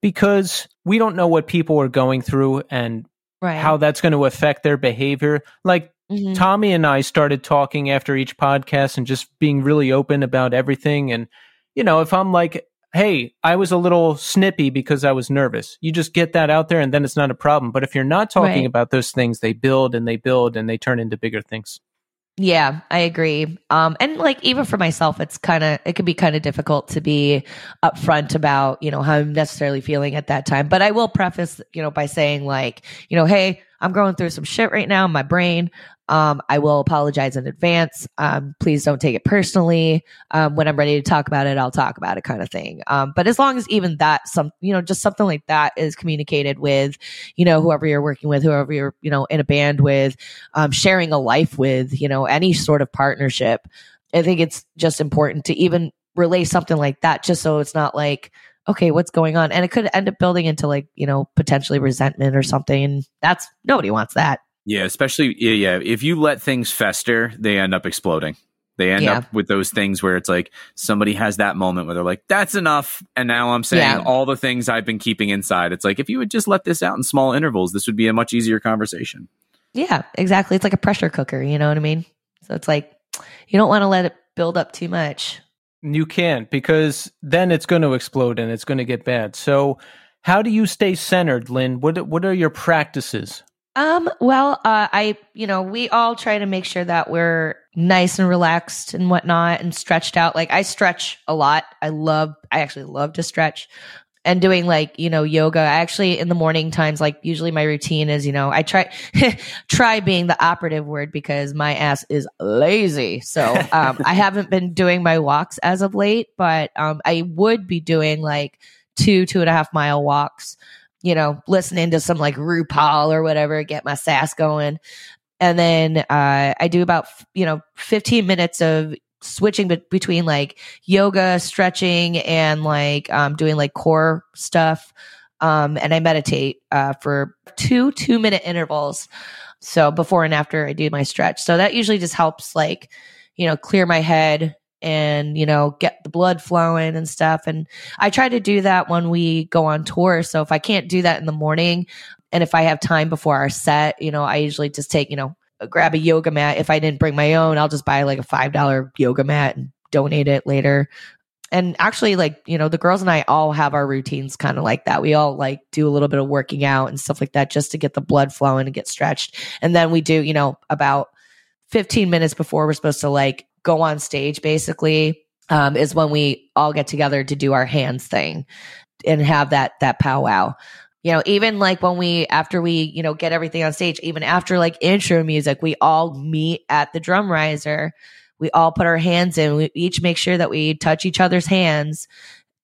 because we don't know what people are going through and right how that's going to affect their behavior. Like Mhm. Tommy and I started talking after each podcast and just being really open about everything. And, you know, if I'm like, hey, I was a little snippy because I was nervous, you just get that out there and then it's not a problem. But if you're not talking Right. about those things, they build and they build and they turn into bigger things. Yeah, I agree. Um, and like even for myself, it's kind of it can be kind of difficult to be upfront about you know how I'm necessarily feeling at that time. But I will preface you know by saying like you know, hey, I'm going through some shit right now in my brain. Um, I will apologize in advance. Um, please don't take it personally. Um, when I'm ready to talk about it, I'll talk about it, kind of thing. Um, but as long as even that, some you know, just something like that is communicated with, you know, whoever you're working with, whoever you're you know in a band with, um, sharing a life with, you know, any sort of partnership. I think it's just important to even relay something like that, just so it's not like, okay, what's going on? And it could end up building into like, you know, potentially resentment or something. And that's nobody wants that. Yeah, especially yeah, yeah. If you let things fester, they end up exploding. They end Yeah. up with those things where it's like somebody has that moment where they're like, "That's enough," and now I'm saying Yeah. all the things I've been keeping inside. It's like if you would just let this out in small intervals, this would be a much easier conversation. Yeah, exactly. It's like a pressure cooker. You know what I mean? So it's like, you don't want to let it build up too much. You can't because then it's going to explode and it's going to get bad. So, how do you stay centered, Linh? What What are your practices? Um, well, uh, I, you know, we all try to make sure that we're nice and relaxed and whatnot and stretched out. Like I stretch a lot. I love, I actually love to stretch and doing like, you know, yoga. I actually in the morning times, like usually my routine is, you know, I try, try being the operative word because my ass is lazy. So, um, I haven't been doing my walks as of late, but, um, I would be doing like two, two and a half mile walks you know, listening to some like RuPaul or whatever, get my sass going. And then uh, I do about, you know, 15 minutes of switching be- between like yoga, stretching, and like um, doing like core stuff. Um, and I meditate uh, for two two minute intervals. So before and after I do my stretch. So that usually just helps like, you know, clear my head and you know get the blood flowing and stuff. And i try to do that when we go on tour. So if i can't do that in the morning and if i have time before our set you know i usually just take you know grab a yoga mat. If i didn't bring my own i'll just buy like a five dollar yoga mat and donate it later. And actually like you know the girls and i all have our routines kind of like that. We all like do a little bit of working out and stuff like that just to get the blood flowing and get stretched. And then we do you know about 15 minutes before we're supposed to like go on stage basically um, is when we all get together to do our hands thing and have that that powwow. You know even like when we after we you know get everything on stage even after like intro music we all meet at the drum riser. We all put our hands in. We each make sure that we touch each other's hands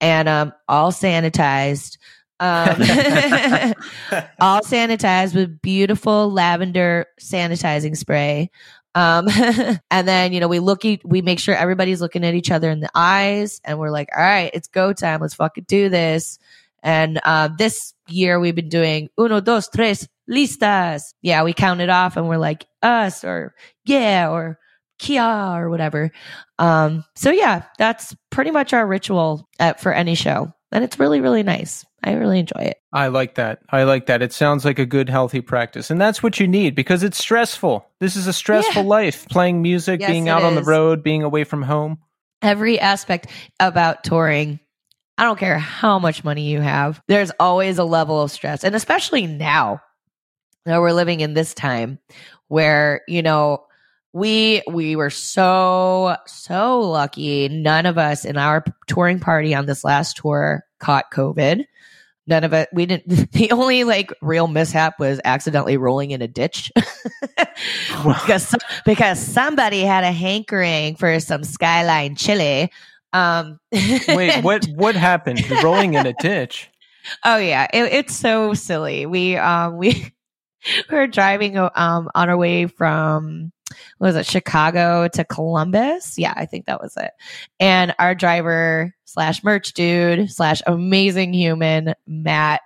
and um all sanitized. Um all sanitized with beautiful lavender sanitizing spray um, and then, you know, we look, e- we make sure everybody's looking at each other in the eyes and we're like, all right, it's go time. Let's fucking do this. And, uh, this year we've been doing uno, dos, tres, listas. Yeah. We count it off and we're like us or yeah, or Kia or whatever. Um, so yeah, that's pretty much our ritual at, for any show. And it's really, really nice. I really enjoy it. I like that. I like that. It sounds like a good, healthy practice. And that's what you need because it's stressful. This is a stressful Yeah. life playing music, Yes, being out on the road, being away from home. every aspect about touring. I don't care how much money you have. There's always a level of stress. And especially now that we're living in this time where, you know, we we were so so lucky none of us in our touring party on this last tour caught covid none of it we didn't the only like real mishap was accidentally rolling in a ditch because because somebody had a hankering for some skyline chili um Wait, what what happened? You're rolling in a ditch. Oh yeah, it, it's so silly. We um we we were driving um on our way from was it Chicago to Columbus? Yeah, I think that was it. And our driver slash merch dude slash amazing human Matt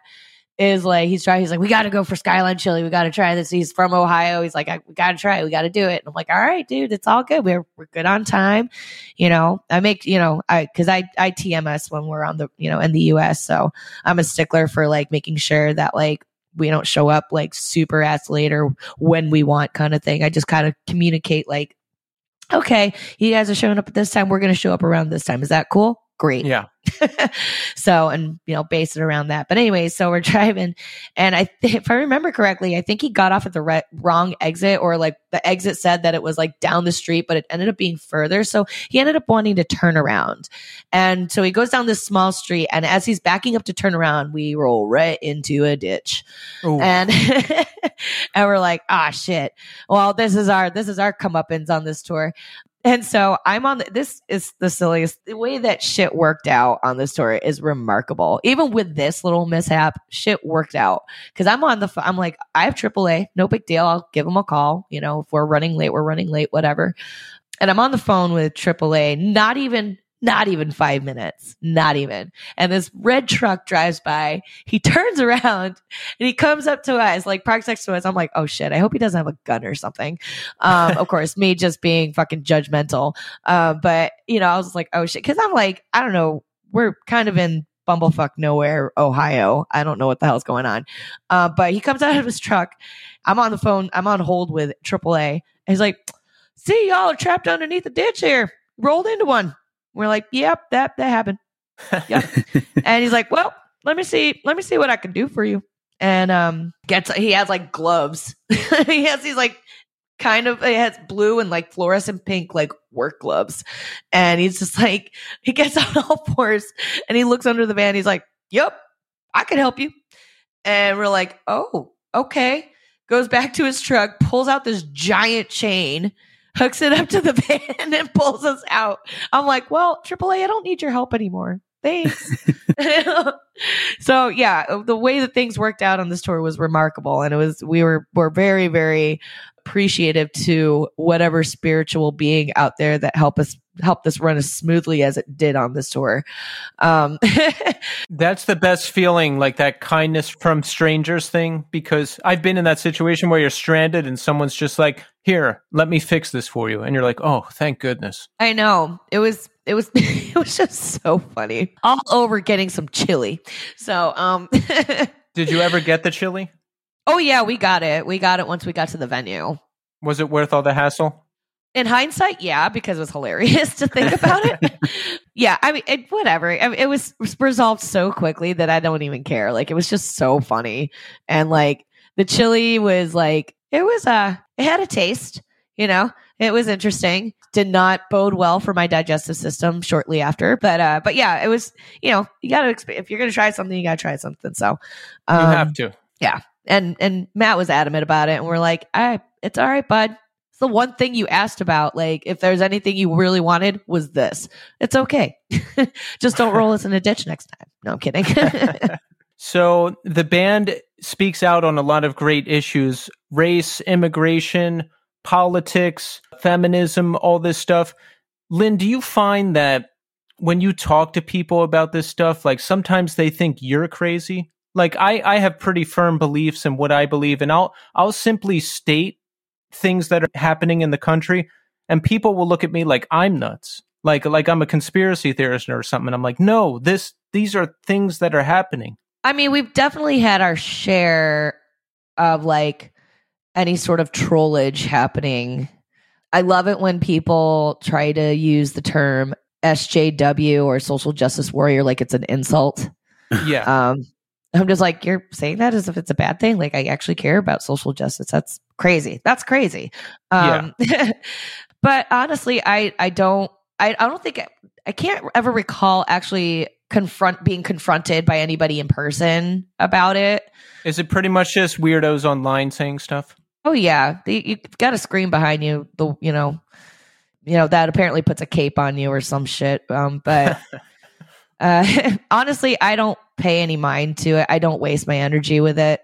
is like he's trying. He's like, we got to go for Skyline Chili. We got to try this. He's from Ohio. He's like, I, we got to try it. We got to do it. And I'm like, all right, dude, it's all good. We're we're good on time. You know, I make you know, I because I I TMS when we're on the you know in the U.S. So I'm a stickler for like making sure that like we don't show up like super ass late or when we want kind of thing. I just kind of communicate like, okay, you guys are showing up at this time. We're going to show up around this time. Is that cool? Great. Yeah. so and you know base it around that but anyway so we're driving and i th- if i remember correctly i think he got off at the re- wrong exit or like the exit said that it was like down the street but it ended up being further so he ended up wanting to turn around and so he goes down this small street and as he's backing up to turn around we roll right into a ditch Ooh. and and we're like ah shit well this is our this is our comeuppance on this tour and so I'm on the, this is the silliest the way that shit worked out on this tour is remarkable. Even with this little mishap, shit worked out because I'm on the I'm like I have AAA, no big deal. I'll give them a call. You know, if we're running late, we're running late, whatever. And I'm on the phone with AAA, not even not even five minutes, not even. And this red truck drives by. He turns around and he comes up to us, like parks next to us. I'm like, oh shit, I hope he doesn't have a gun or something. Um, of course, me just being fucking judgmental. Uh, but you know, I was like, oh shit, because I'm like, I don't know, we're kind of in bumblefuck nowhere, Ohio. I don't know what the hell's going on. Uh, but he comes out of his truck. I'm on the phone. I'm on hold with AAA. And he's like, see, y'all are trapped underneath a ditch here. Rolled into one. We're like, yep, that that happened. Yep. and he's like, well, let me see, let me see what I can do for you. And um, gets he has like gloves. he has these like kind of it has blue and like fluorescent pink like work gloves. And he's just like he gets on all fours and he looks under the van. He's like, "Yep, I can help you." And we're like, "Oh, okay." Goes back to his truck, pulls out this giant chain, hooks it up to the van, and pulls us out. I'm like, "Well, AAA, I don't need your help anymore." Thanks. so yeah, the way that things worked out on this tour was remarkable, and it was we were were very very appreciative to whatever spiritual being out there that help us help this run as smoothly as it did on this tour. Um, That's the best feeling, like that kindness from strangers thing, because I've been in that situation where you're stranded and someone's just like, here, let me fix this for you. And you're like, oh, thank goodness. I know it was it was it was just so funny. All over getting some chili. So um Did you ever get the chili? Oh yeah, we got it. We got it once we got to the venue. Was it worth all the hassle? In hindsight, yeah, because it was hilarious to think about it. yeah, I mean, it, whatever. I mean, it was resolved so quickly that I don't even care. Like, it was just so funny, and like the chili was like it was uh it had a taste. You know, it was interesting. Did not bode well for my digestive system shortly after, but uh, but yeah, it was. You know, you got to exp- if you're gonna try something, you got to try something. So You um, have to. yeah and and matt was adamant about it and we're like I, it's all right bud. It's the one thing you asked about. Like if there's anything you really wanted was this. It's okay. Just don't roll us in a ditch next time. No i'm kidding. So the band speaks out on a lot of great issues. Race, immigration, politics, feminism, all this stuff. Linh, do you find that when you talk to people about this stuff, like sometimes they think you're crazy? Like I, I have pretty firm beliefs in what I believe, and I'll I'll simply state things that are happening in the country, and people will look at me like I'm nuts. Like like I'm a conspiracy theorist or something. I'm like, no, this these are things that are happening. i mean we've definitely had our share of like any sort of trollage happening i love it when people try to use the term sjw or social justice warrior like it's an insult Yeah. Um, I'm just like, you're saying that as if it's a bad thing. Like, I actually care about social justice. That's crazy. That's crazy. Um, but honestly, I, I don't, I, I don't think, I can't ever recall actually confront being confronted by anybody in person about it. Is it pretty much just weirdos online saying stuff? Oh yeah, the, you've got a screen behind you. The you know, you know that apparently puts a cape on you or some shit. Um, but uh, honestly, I don't pay any mind to it. I don't waste my energy with it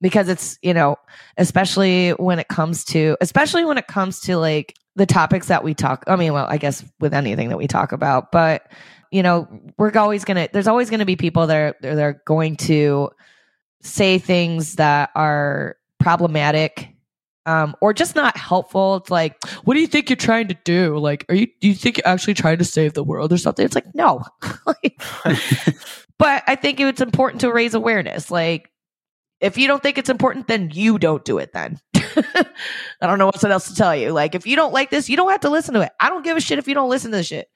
because it's you know, especially when it comes to, especially when it comes to like the topics that we talk. I mean, well, I guess with anything that we talk about, but you know, we're always gonna. There's always gonna be people that are that are going to say things that are problematic um, or just not helpful. It's like, what do you think you're trying to do? Like, are you do you think you're actually trying to save the world or something? It's like, no. but I think it's important to raise awareness. Like, if you don't think it's important, then you don't do it. Then I don't know what else to tell you. Like, if you don't like this, you don't have to listen to it. I don't give a shit if you don't listen to the shit.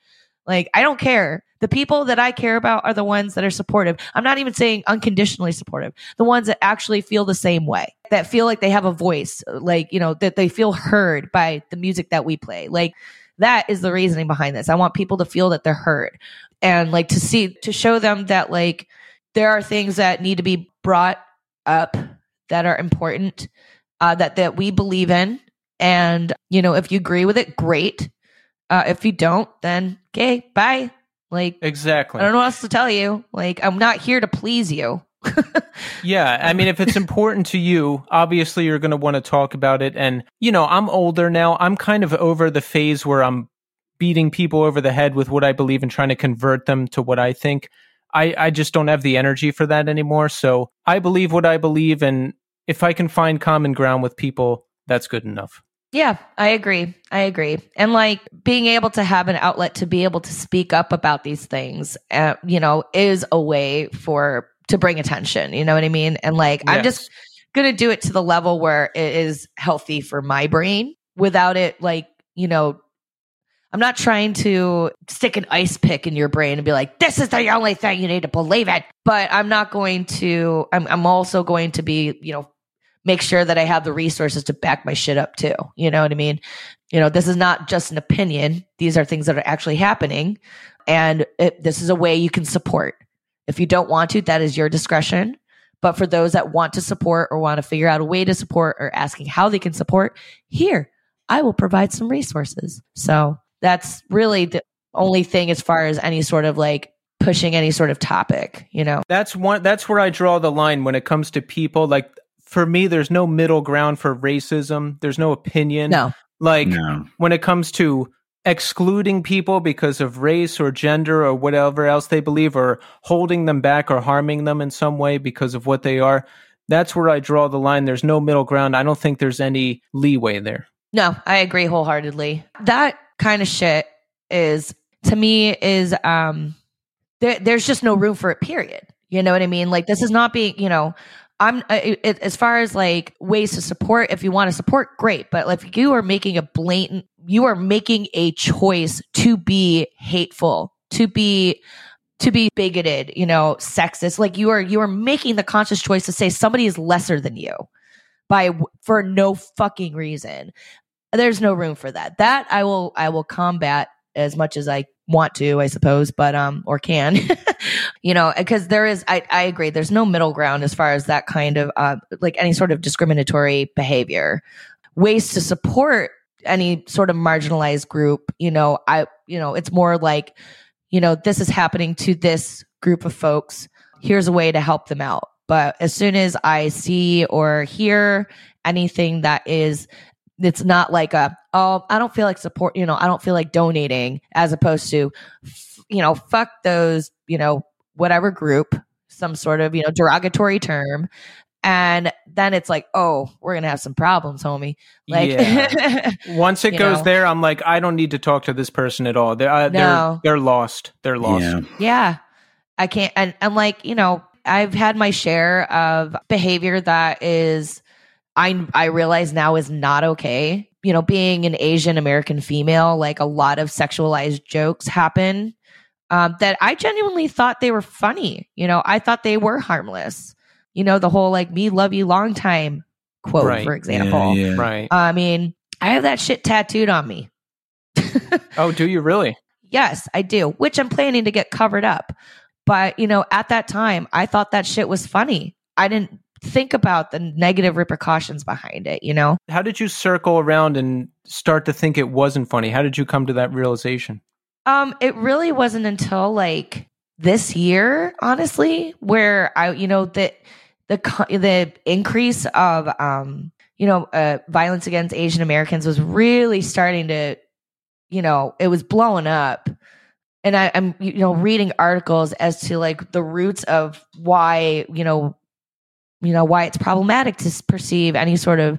Like, I don't care. The people that I care about are the ones that are supportive. I'm not even saying unconditionally supportive. The ones that actually feel the same way, that feel like they have a voice, like, you know, that they feel heard by the music that we play. Like, that is the reasoning behind this. I want people to feel that they're heard and like to see, to show them that like there are things that need to be brought up that are important, uh, that, that we believe in. And, you know, if you agree with it, great. Uh, if you don't, then okay, bye. Like, Exactly. I don't know what else to tell you. Like, I'm not here to please you. Yeah, I mean, if it's important to you, obviously you're going to want to talk about it. And, you know, I'm older now. I'm kind of over the phase where I'm beating people over the head with what I believe and trying to convert them to what I think. I, I just don't have the energy for that anymore. So I believe what I believe. And if I can find common ground with people, that's good enough. Yeah, I agree. I agree. And like being able to have an outlet to be able to speak up about these things, uh, you know, is a way for to bring attention. You know what I mean? And like, I'm just going to do it to the level where it is healthy for my brain without it, like, you know, I'm not trying to stick an ice pick in your brain and be like, this is the only thing you need to believe it. But I'm not going to, I'm, I'm also going to be, you know, make sure that I have the resources to back my shit up too. You know what I mean? You know, this is not just an opinion. These are things that are actually happening. And it, this is a way you can support. If you don't want to, that is your discretion. But for those that want to support or want to figure out a way to support or asking how they can support, here, I will provide some resources. So that's really the only thing as far as any sort of like pushing any sort of topic, you know? That's one, that's where I draw the line when it comes to people. Like, for me, there's no middle ground for racism. There's no opinion. No. Like No. when it comes to excluding people because of race or gender or whatever else they believe or holding them back or harming them in some way because of what they are, that's where I draw the line. There's no middle ground. I don't think there's any leeway there. No, I agree wholeheartedly. That kind of shit is to me is um there there's just no room for it period. You know what I mean? Like this is not being, you know, I'm uh, it, as far as like ways to support if you want to support great, but if you are making a blatant you are making a choice to be hateful, to be to be bigoted, you know, sexist, like you are you are making the conscious choice to say somebody is lesser than you by for no fucking reason. There's no room for that. That i will i will combat as much as i want to i suppose but um or can. You know because there is i i agree there's no middle ground as far as that kind of uh like any sort of discriminatory behavior. Ways to support any sort of marginalized group you know i you know it's more like you know this is happening to this group of folks. Here's a way to help them out. But as soon as i see or hear anything that is it's not like a oh i don't feel like support you know i don't feel like donating as opposed to you know fuck those you know whatever group some sort of you know derogatory term and then it's like oh we're gonna have some problems homie like Yeah. Once it goes know. there, I'm like, I don't need to talk to this person at all. They're uh, No. they're they're lost. They're lost. Yeah. Yeah. I can't and, and like, you know, I've had my share of behavior that is I I realize now is not okay. You know, being an Asian American female, like a lot of sexualized jokes happen um, that I genuinely thought they were funny. You know, I thought they were harmless. You know, the whole like me love you long time quote, Right. for example. Yeah, yeah. Right. I mean, I have that shit tattooed on me. Oh, do you really? Yes, I do, which I'm planning to get covered up. But, you know, at that time, I thought that shit was funny. I didn't think about the negative repercussions behind it, you know? How did you circle around and start to think it wasn't funny? How did you come to that realization? Um, it really wasn't until like this year, honestly, where I, you know, the the the increase of um, you know, uh, violence against Asian Americans was really starting to, you know, it was blowing up. And I, I'm, you know, reading articles as to like the roots of why, you know, you know why it's problematic to perceive any sort of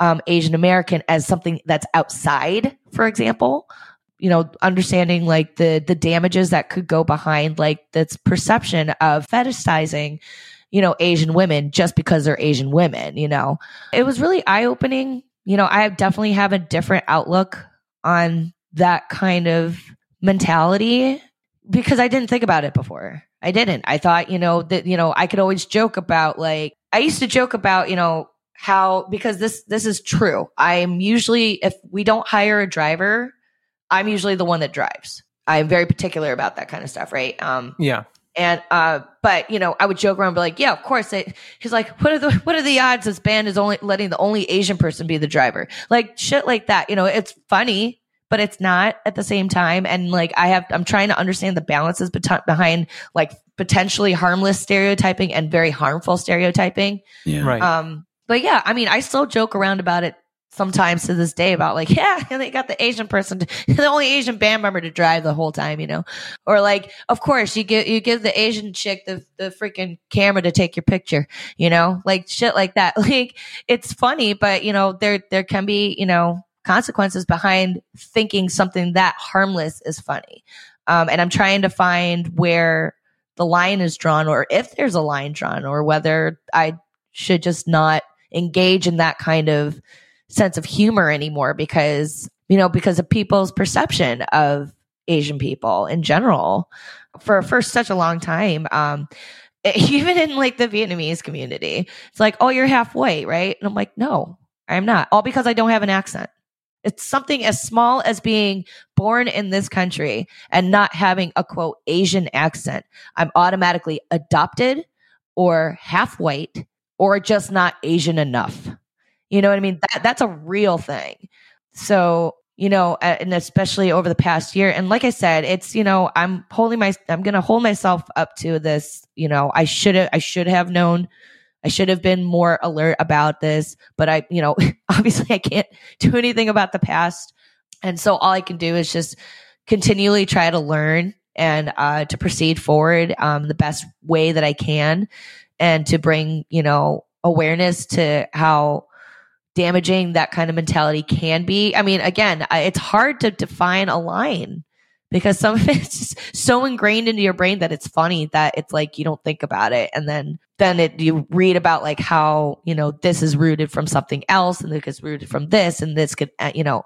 um, Asian American as something that's outside, for example. You know understanding like the the damages that could go behind like this perception of fetishizing you know asian women just because they're asian women you know? It was really eye opening you know i definitely have a different outlook on that kind of mentality because i didn't think about it before. I didn't. I thought you know that you know i could always joke about like i used to joke about you know how because this this is true i'm usually if we don't hire a driver I'm usually the one that drives. I'm very particular about that kind of stuff, right? Um, Yeah. and uh, but you know, I would joke around, and be like, "Yeah, of course." They, he's like, "What are the what are the odds this band is only letting the only Asian person be the driver?" Like shit like that. You know, it's funny, but it's not at the same time. And like, I have, I'm trying to understand the balances bet- behind like potentially harmless stereotyping and very harmful stereotyping. Yeah. Right. Um, but yeah, I mean, I still joke around about it sometimes to this day about like, yeah, they got the Asian person, to, the only Asian band member to drive the whole time, you know, or like, of course, you give you give the Asian chick the the freaking camera to take your picture, you know, like shit like that. Like, it's funny, but you know, there there can be you know consequences behind thinking something that harmless is funny. Um, and I'm trying to find where the line is drawn, or if there's a line drawn, or whether I should just not engage in that kind of sense of humor anymore because you know because of people's perception of asian people in general for for such a long time. Um even in like the vietnamese community it's like oh you're half white right? And i'm like no i'm not. All because i don't have an accent it's something as small as being born in this country and not having a quote asian accent i'm automatically adopted or half white or just not asian enough you know what I mean? That that's a real thing. So, you know, and especially over the past year. And like I said, it's, you know, I'm holding my I'm gonna hold myself up to this, you know, I should have I should have known I should have been more alert about this, but I, you know, obviously I can't do anything about the past. And so all I can do is just continually try to learn and uh, to proceed forward um, the best way that I can and to bring, you know, awareness to how damaging that kind of mentality can be. I mean, again, I, it's hard to define a line because some of it's so ingrained into your brain that it's funny that it's like you don't think about it and then then it you read about like how you know this is rooted from something else and it gets rooted from this and this could uh, you know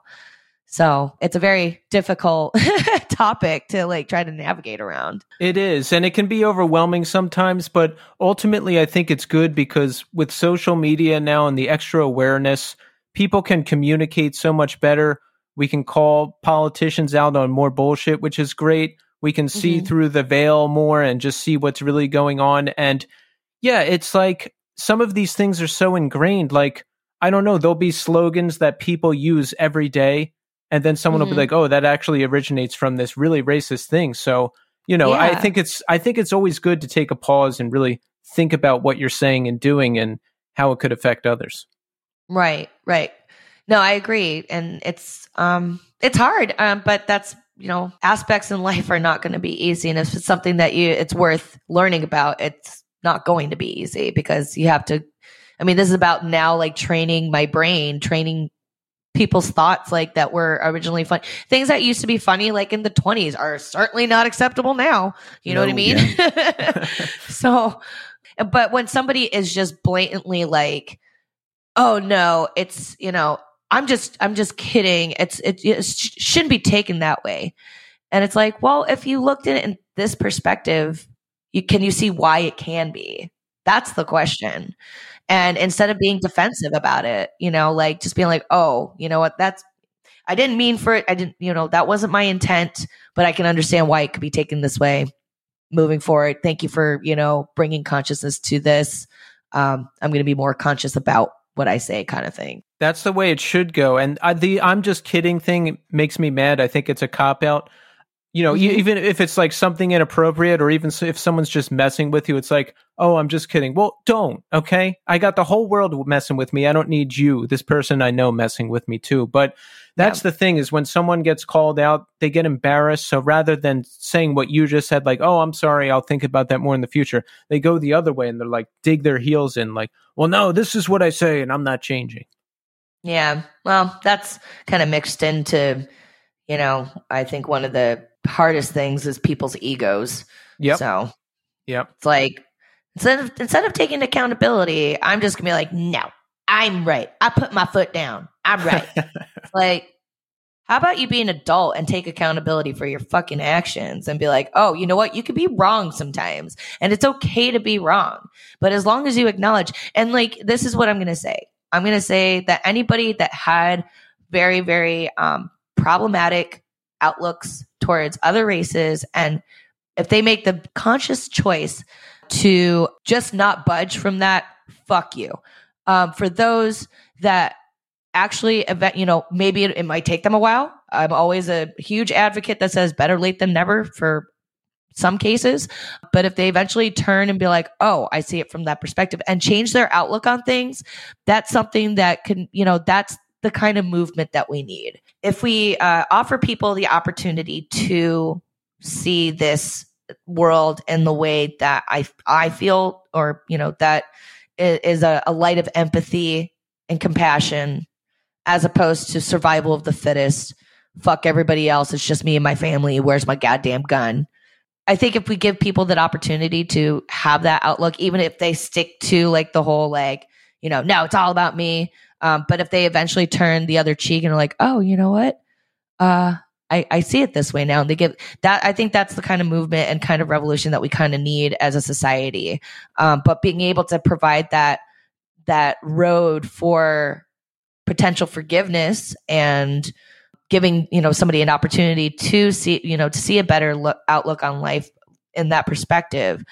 so it's a very difficult topic to like try to navigate around. It is, and it can be overwhelming sometimes, but ultimately I think it's good because with social media now and the extra awareness, people can communicate so much better. We can call politicians out on more bullshit, which is great. We can see Mhm. through the veil more and just see what's really going on. And yeah, it's like some of these things are so ingrained. Like, I don't know, there'll be slogans that people use every day. And then someone will Mhm. be like, oh, that actually originates from this really racist thing. So, you know, I think it's I think it's always good to take a pause and really think about what you're saying and doing and how it could affect others. Right, right. No, I agree, and it's um it's hard, um, but that's you know aspects in life are not going to be easy, and if it's something that you it's worth learning about, it's not going to be easy because you have to. I mean, this is about now like training my brain, training people's thoughts like that were originally fun. Things that used to be funny like in the 20s are certainly not acceptable now. You know what I No, mean? so but when somebody is just blatantly like oh no, it's, you know, I'm just I'm just kidding. It's it, it shouldn't be taken that way. And it's like, well, if you looked at it in this perspective, you can you see why it can be? That's the question. And instead of being defensive about it, you know, like just being like, oh, you know what, that's, I didn't mean for it. I didn't, you know, that wasn't my intent, but I can understand why it could be taken this way moving forward. Thank you for, you know, bringing consciousness to this. Um, I'm going to be more conscious about what I say, kind of thing. That's the way it should go. And I, the I'm just kidding thing makes me mad. I think it's a cop out. You know, Mhm. even if it's like something inappropriate or even if someone's just messing with you, it's like, oh, I'm just kidding. Well, don't. Okay. I got the whole world messing with me. I don't need you, this person I know, messing with me too. But that's the thing is when someone gets called out, they get embarrassed. So rather than saying what you just said, like, oh, I'm sorry, I'll think about that more in the future, they go the other way and they're like, dig their heels in, like, well, no, this is what I say and I'm not changing. Yeah. Well, that's kind of mixed into, you know, I think one of the hardest things is people's egos. Yep. So Yep. it's like instead of instead of taking accountability, I'm just gonna be like, no, I'm right. I put my foot down. I'm right. like, how about you be an adult and take accountability for your fucking actions and be like, oh, you know what? You could be wrong sometimes, and it's okay to be wrong. But as long as you acknowledge, and like, this is what I'm gonna say. I'm gonna say that anybody that had very, very um, problematic outlooks towards other races and if they make the conscious choice to just not budge from that, fuck you. Um, for those that actually, event, you know, maybe it, it might take them a while. I'm always a huge advocate that says better late than never for some cases. But if they eventually turn and be like, oh, I see it from that perspective and change their outlook on things, that's something that can, you know, that's the kind of movement that we need. If we uh, offer people the opportunity to see this world in the way that I I feel, or you know, that is a, a light of empathy and compassion, as opposed to survival of the fittest. Fuck everybody else. It's just me and my family. Where's my goddamn gun? I think if we give people that opportunity to have that outlook, even if they stick to like the whole like, you know, no, it's all about me. Um, but if they eventually turn the other cheek and are like, oh, you know what? Uh, I, I see it this way now. And they give that, I think that's the kind of movement and kind of revolution that we kind of need as a society. Um, but being able to provide that, that road for potential forgiveness and giving, you know, somebody an opportunity to see, you know, to see a better look, outlook on life in that perspective.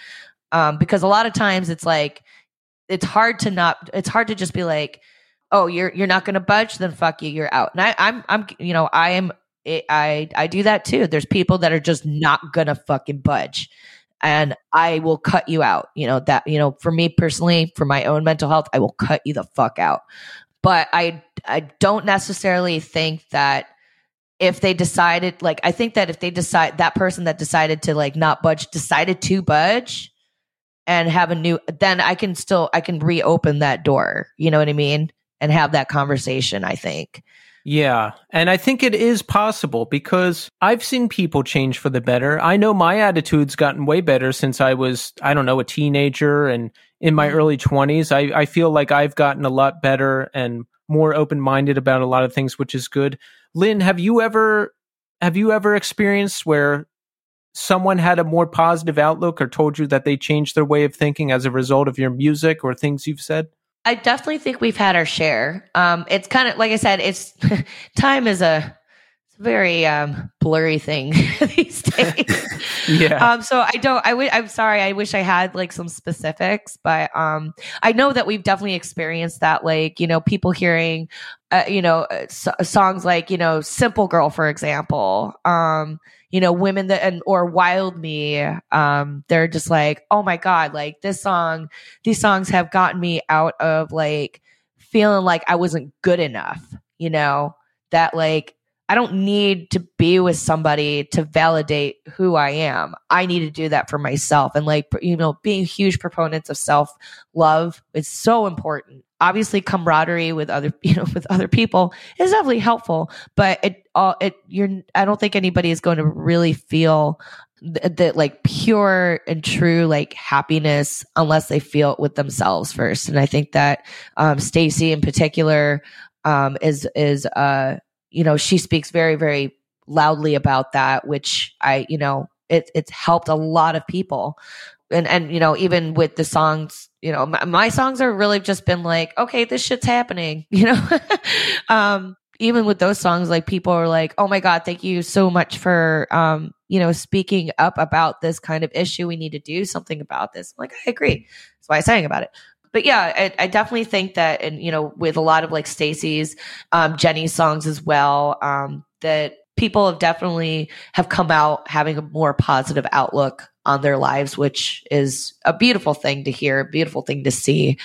Um, because a lot of times it's like, it's hard to not, it's hard to just be like, oh, you're, you're not going to budge, then fuck you, you're out. And I, I'm, I'm, you know, I am, I, I do that too. There's people that are just not going to fucking budge. and I will cut you out. You know, that, you know, for me personally, for my own mental health, I will cut you the fuck out. But I, I don't necessarily think that if they decided, like, I think that if they decide, that person that decided to like not budge, decided to budge and have a new, then I can still, I can reopen that door. You know what I mean? And have that conversation, I think. Yeah. And I think it is possible because I've seen people change for the better. I know my attitude's gotten way better since I was, I don't know, a teenager and in my mm-hmm. early 20s. I, I feel like I've gotten a lot better and more open minded about a lot of things, which is good. Linh, have you ever have you ever experienced where someone had a more positive outlook or told you that they changed their way of thinking as a result of your music or things you've said? I definitely think we've had our share. Um, it's kind of like I said, it's time is a very um, blurry thing these days. yeah. Um, so I don't. I w- I'm sorry. I wish I had like some specifics, but um, I know that we've definitely experienced that. Like you know, people hearing, uh, you know, uh, so- songs like you know, "Simple Girl," for example. Um, you know, women that and or Wild Me. Um, they're just like, oh my god, like this song. These songs have gotten me out of like feeling like I wasn't good enough. You know that like I don't need to be with somebody to validate who I am. I need to do that for myself. And like, you know, being huge proponents of self love is so important. Obviously, camaraderie with other, you know, with other people is definitely helpful, but it, all, it, you're, I don't think anybody is going to really feel that like pure and true like happiness unless they feel it with themselves first. And I think that, um, Stacey in particular, um, is, is, uh, you know, she speaks very, very loudly about that, which I, you know, it, it's helped a lot of people. And, and, you know, even with the songs, you know, my, my songs are really just been like, okay, this shit's happening, you know? um, even with those songs, like people are like, oh my God, thank you so much for, um, you know, speaking up about this kind of issue. We need to do something about this. I'm like, I agree. That's why I sang about it but yeah, I, I, definitely think that, and you know, with a lot of like Stacey's, um, Jennie's songs as well, um, that people have definitely have come out having a more positive outlook on their lives, which is a beautiful thing to hear, a beautiful thing to see.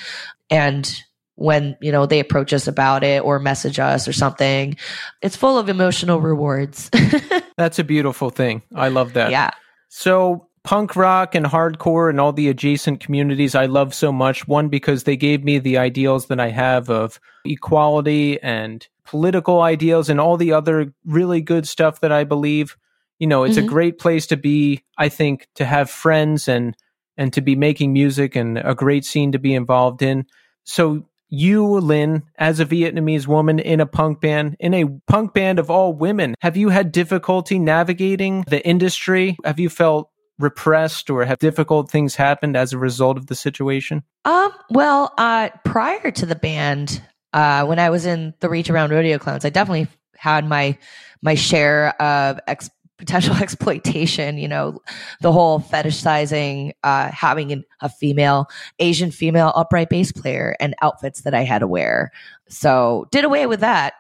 And when you know they approach us about it or message us or something, it's full of emotional rewards. That's a beautiful thing. I love that. Yeah. So punk rock and hardcore and all the adjacent communities I love so much. One, because they gave me the ideals that I have of equality and political ideals and all the other really good stuff that I believe. You know, it's mm-hmm. a great place to be, I think, to have friends and and to be making music and a great scene to be involved in. So you, Linh, as a Vietnamese woman in a punk band, in a punk band of all women, have you had difficulty navigating the industry? Have you felt repressed or have difficult things happened as a result of the situation? Um, well, uh, prior to the band, uh, when I was in the Reach Around Rodeo Clowns, I definitely had my my share of ex- potential exploitation. You know, the whole fetishizing, uh, having a female, Asian female upright bass player, and outfits that I had to wear. So did away with that.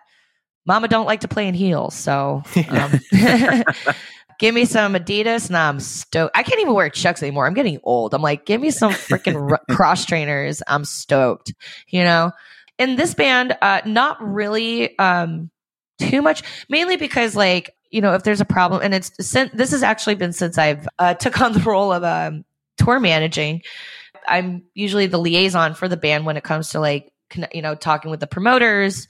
Mama don't like to play in heels, so um, Give me some Adidas, and I'm stoked. I can't even wear Chucks anymore. I'm getting old. I'm like, give me some freaking r- cross trainers. I'm stoked. You know, in this band, uh, not really um, too much, mainly because like you know, if there's a problem, and it's since this has actually been since I've uh, took on the role of um, tour managing. I'm usually the liaison for the band when it comes to like you know talking with the promoters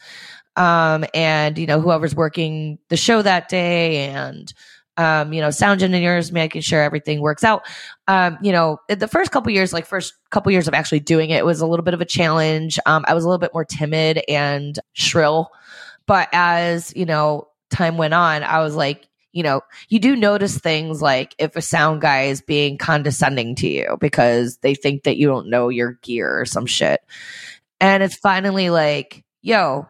um, and you know whoever's working the show that day and um, you know, sound engineers making sure everything works out. Um, you know, the first couple years, like first couple years of actually doing it, was a little bit of a challenge. Um, I was a little bit more timid and shrill, but as you know, time went on, I was like, you know, you do notice things like if a sound guy is being condescending to you because they think that you don't know your gear or some shit. And it's finally like, yo,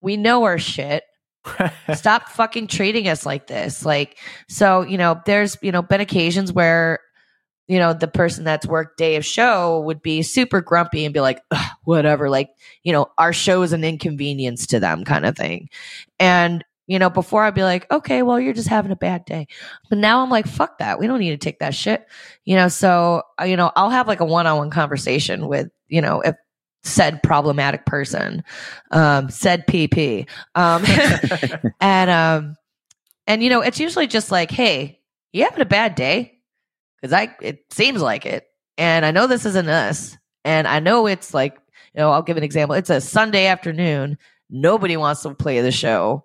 we know our shit Stop fucking treating us like this. Like, so, you know, there's, you know, been occasions where, you know, the person that's worked day of show would be super grumpy and be like, whatever, like, you know, our show is an inconvenience to them kind of thing. And You know, before I'd be like, okay, well, you're just having a bad day. But now I'm like, fuck that. We don't need to take that shit. You know, so, uh, you know, I'll have like a one on one conversation with, you know, if said problematic person, um, said PP. Um, and, um, and, you know, it's usually just like, hey, you having a bad day? Cause I, it seems like it. And I know this isn't us. And I know it's like, you know, I'll give an example. It's a Sunday afternoon. Nobody wants to play the show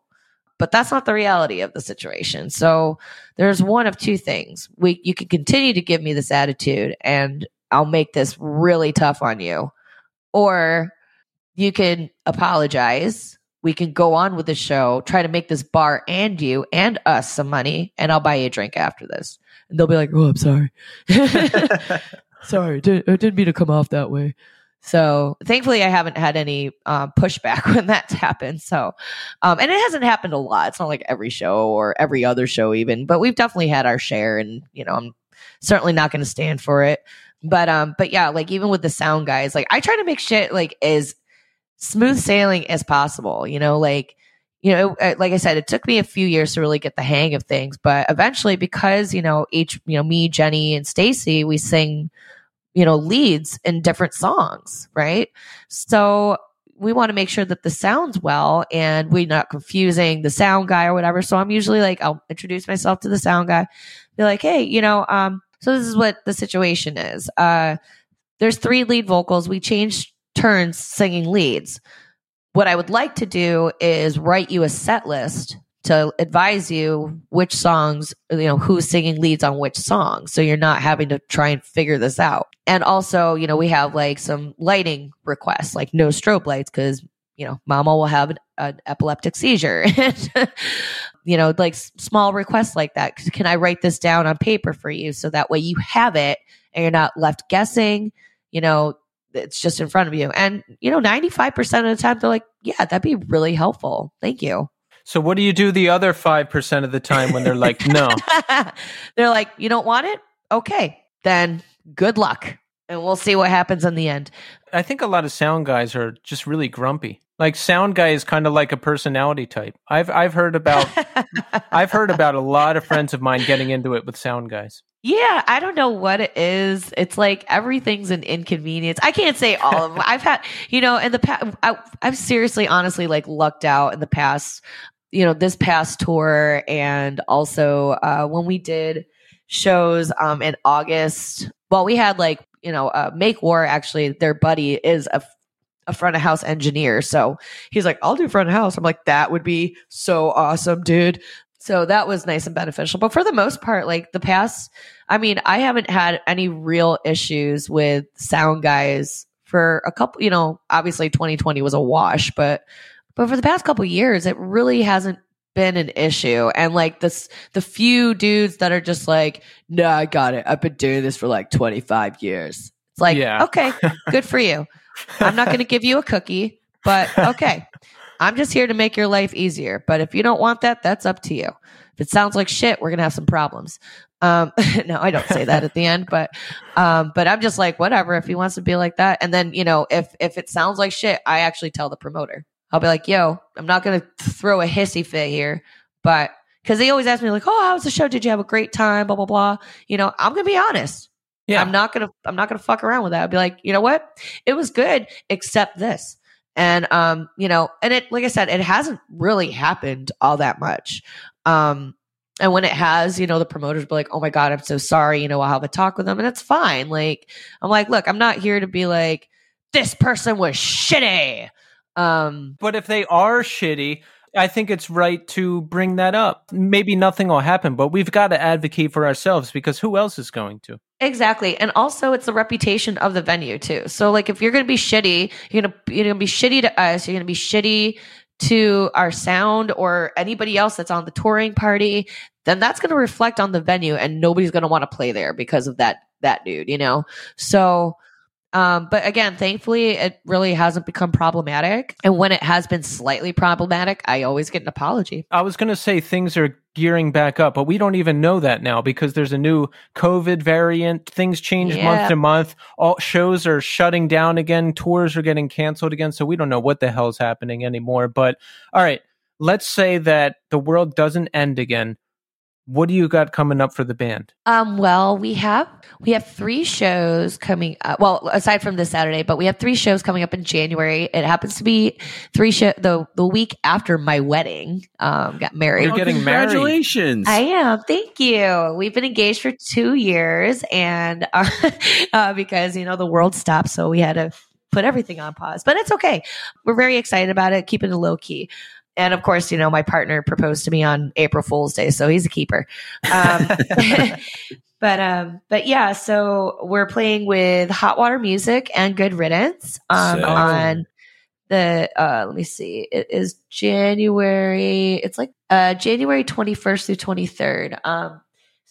but that's not the reality of the situation. So there's one of two things. We you can continue to give me this attitude and I'll make this really tough on you. Or you can apologize. We can go on with the show, try to make this bar and you and us some money, and I'll buy you a drink after this. And they'll be like, "Oh, I'm sorry, sorry, I didn't mean to come off that way." So thankfully, I haven't had any uh, pushback when that's happened. So, um, and it hasn't happened a lot. It's not like every show or every other show, even, but we've definitely had our share, and you know, I'm certainly not going to stand for it. But um, but yeah, like even with the sound guys, like I try to make shit like as smooth sailing as possible. You know, like you know, like I said, it took me a few years to really get the hang of things, but eventually, because you know, each you know, me, Jennie, and Stacey, we sing you know, leads in different songs, right? So we want to make sure that the sounds well and we're not confusing the sound guy or whatever. So I'm usually like, I'll introduce myself to the sound guy, be like, hey, you know, um, so this is what the situation is. Uh, there's three lead vocals. We changed turns singing leads. What I would like to do is write you a set list to advise you which songs, you know, who's singing leads on which song. So you're not having to try and figure this out. And also, you know, we have like some lighting requests, like no strobe lights, because, you know, mama will have an, an epileptic seizure. you know, like small requests like that. Can I write this down on paper for you? So that way you have it and you're not left guessing, you know, it's just in front of you. And, you know, 95% of the time, they're like, yeah, that'd be really helpful. Thank you. So what do you do the other 5% of the time when they're like, no? they're like, you don't want it? Okay, then good luck. And we'll see what happens in the end. I think a lot of sound guys are just really grumpy. Like sound guy is kind of like a personality type. I've I've heard about I've heard about a lot of friends of mine getting into it with sound guys. Yeah, I don't know what it is. It's like everything's an inconvenience. I can't say all of them. I've had, you know, in the past, I've seriously, honestly, like lucked out in the past you know, this past tour and also uh, when we did shows um, in August. Well, we had like, you know, uh, Make War actually, their buddy is a, a front of house engineer. So he's like, I'll do front of house. I'm like, that would be so awesome, dude. So that was nice and beneficial. But for the most part, like the past, I mean, I haven't had any real issues with sound guys for a couple, you know, obviously 2020 was a wash, but but for the past couple years, it really hasn't been an issue. And like this, the few dudes that are just like, no, I got it. I've been doing this for like 25 years. It's like, yeah. okay, good for you. I'm not going to give you a cookie, but okay. I'm just here to make your life easier. But if you don't want that, that's up to you. If it sounds like shit, we're going to have some problems. Um, no, I don't say that at the end, but, um, but I'm just like, whatever, if he wants to be like that. And then, you know, if, if it sounds like shit, I actually tell the promoter. I'll be like, yo, I'm not going to throw a hissy fit here, but because they always ask me like, oh, how was the show? Did you have a great time? Blah, blah, blah. You know, I'm going to be honest. Yeah. I'm not going to, I'm not going to fuck around with that. I'll be like, you know what? It was good, except this. And, um, you know, and it, like I said, it hasn't really happened all that much. Um, and when it has, you know, the promoters be like, oh my God, I'm so sorry. You know, I'll have a talk with them and it's fine. Like, I'm like, look, I'm not here to be like, this person was shitty. Um, but if they are shitty, I think it's right to bring that up. Maybe nothing will happen, but we've got to advocate for ourselves because who else is going to? Exactly. And also it's the reputation of the venue too. So like if you're going to be shitty, you're going to you're going to be shitty to us, you're going to be shitty to our sound or anybody else that's on the touring party, then that's going to reflect on the venue and nobody's going to want to play there because of that that dude, you know. So um, but again, thankfully, it really hasn't become problematic. And when it has been slightly problematic, I always get an apology. I was going to say things are gearing back up, but we don't even know that now because there's a new COVID variant. Things change yeah. month to month. All shows are shutting down again. Tours are getting canceled again. So we don't know what the hell's happening anymore. But all right, let's say that the world doesn't end again. What do you got coming up for the band? Um, well, we have we have three shows coming up. Well, aside from this Saturday, but we have three shows coming up in January. It happens to be three show the the week after my wedding. Um, got married. You're getting married. Congratulations. I am. Thank you. We've been engaged for two years, and uh, uh, because you know the world stopped, so we had to put everything on pause. But it's okay. We're very excited about it. Keeping it low key. And of course, you know, my partner proposed to me on April Fool's Day, so he's a keeper. Um, but um, but yeah, so we're playing with Hot Water Music and Good Riddance um, Sick. on the uh, let me see, it is January. It's like uh, January twenty first through twenty third. Um,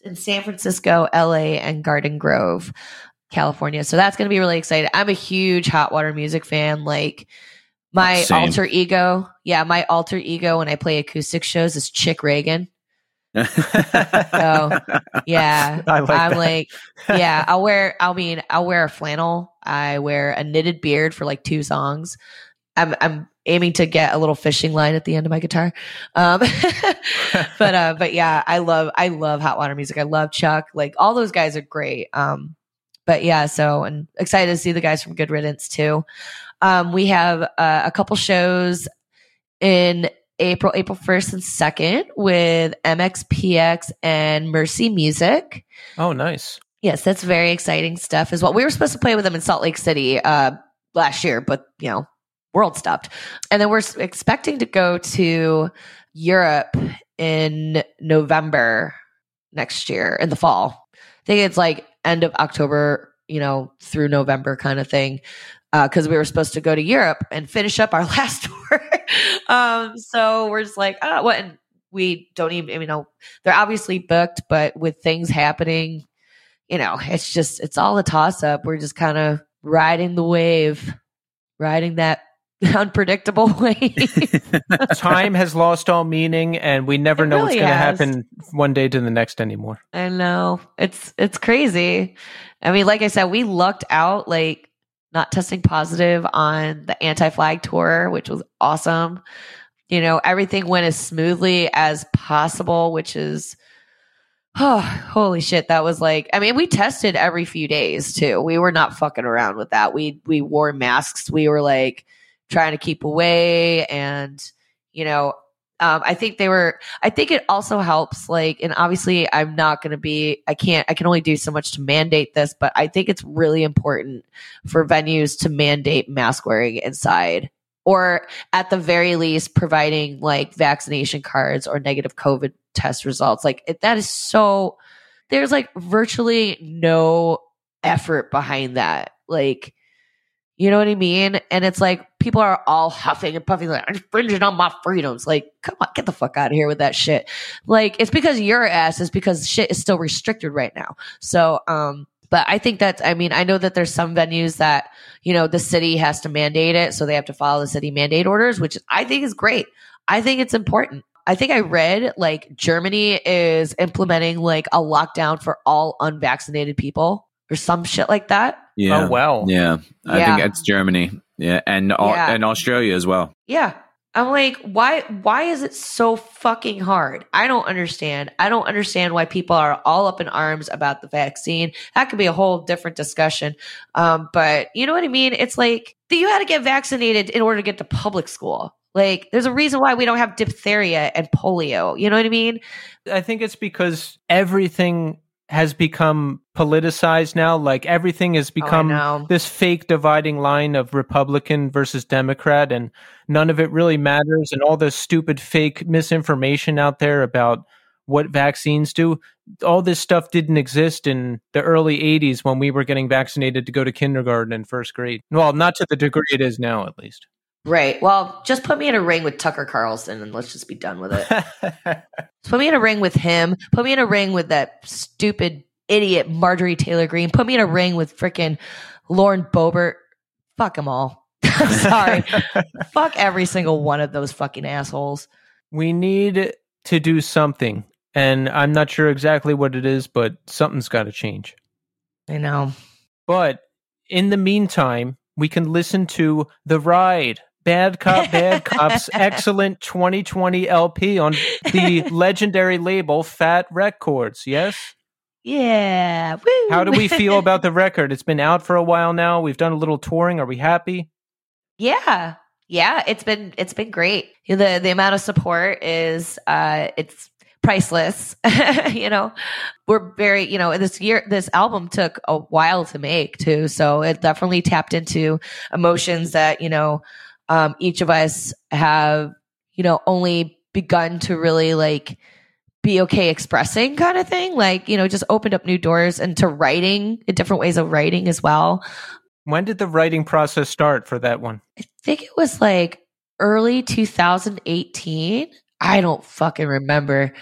in San Francisco, LA, and Garden Grove, California. So that's going to be really exciting. I'm a huge Hot Water Music fan. Like my Same. alter ego, yeah, my alter ego when I play acoustic shows is Chick Ragan. So yeah, I like I'm that. like, yeah, I'll wear. I mean, I'll wear a flannel. I wear a knitted beard for like two songs. I'm I'm aiming to get a little fishing line at the end of my guitar. Um, but uh, but yeah, I love I love hot water music. I love Chuck. Like all those guys are great. Um, but yeah, so and excited to see the guys from Good Riddance too. Um, we have uh, a couple shows in April, April 1st and 2nd with MXPX and Mercy Music. Oh, nice. Yes, that's very exciting stuff as well. We were supposed to play with them in Salt Lake City uh, last year, but you know, world stopped. And then we're expecting to go to Europe in November next year in the fall. I think it's like end of October, you know, through November kind of thing. Because we were supposed to go to Europe and finish up our last tour. um, so we're just like, oh, what? And we don't even, you know, they're obviously booked, but with things happening, you know, it's just, it's all a toss up. We're just kind of riding the wave, riding that unpredictable wave. Time has lost all meaning, and we never It know what's going to happen one day to the next anymore. I know. It's it's crazy. I mean, like I said, we lucked out like not testing positive on the anti-flag tour, which was awesome. You know, everything went as smoothly as possible, which is oh, holy shit, that was like I mean, we tested every few days too. We were not fucking around with that. We we wore masks. We were like trying to keep away and you know, um, I think they were. I think it also helps. Like, and obviously, I'm not going to be. I can't. I can only do so much to mandate this, but I think it's really important for venues to mandate mask wearing inside, or at the very least, providing like vaccination cards or negative COVID test results. Like it, that is so. There's like virtually no effort behind that. Like. You know what I mean? And it's like people are all huffing and puffing, like, infringing on my freedoms. Like, come on, get the fuck out of here with that shit. Like, it's because your ass is because shit is still restricted right now. So, um, but I think that, I mean, I know that there's some venues that, you know, the city has to mandate it. So they have to follow the city mandate orders, which I think is great. I think it's important. I think I read like Germany is implementing like a lockdown for all unvaccinated people or some shit like that. Yeah. Oh, wow. Yeah. I Yeah. think it's Germany. Yeah. And Yeah. and Australia as well. Yeah. I'm like, why why is it so fucking hard? I don't understand. I don't understand why people are all up in arms about the vaccine. That could be a whole different discussion. Um, but you know what I mean? It's like you had to get vaccinated in order to get to public school. Like there's a reason why we don't have diphtheria and polio. You know what I mean? I think it's because everything has become politicized now. Like everything has oh, become know. this fake dividing line of Republican versus Democrat, and none of it really matters. And all this stupid fake misinformation out there about what vaccines do. All this stuff didn't exist in the early 80s when we were getting vaccinated to go to kindergarten and first grade. Well, not to the degree it is now, at least. Right. Well, just put me in a ring with Tucker Carlson and let's just be done with it. Put me in a ring with him. Put me in a ring with that stupid idiot Marjorie Taylor Greene. Put me in a ring with freaking Lauren Boebert. Fuck them all. I'm sorry. Fuck every single one of those fucking assholes. we need to do something. And I'm not sure exactly what it is, but something's got to change. I know. But in the meantime, we can listen to The Ride, Bad Cop, Bad Cop's excellent 2020 LP on the legendary label Fat Wreck Chords. Yes? Yeah. Woo. How do we feel about the record? It's been out for a while now. We've done a little touring. Are we happy? Yeah. Yeah, it's been it's been great. The the amount of support is uh it's priceless. you know, we're very, you know, this year this album took a while to make too, so it definitely tapped into emotions that, you know, um each of us have, you know, only begun to really like be okay expressing kind of thing like you know just opened up new doors into writing different ways of writing as well when did the writing process start for that one? I think it was like early 2018. I don't fucking remember.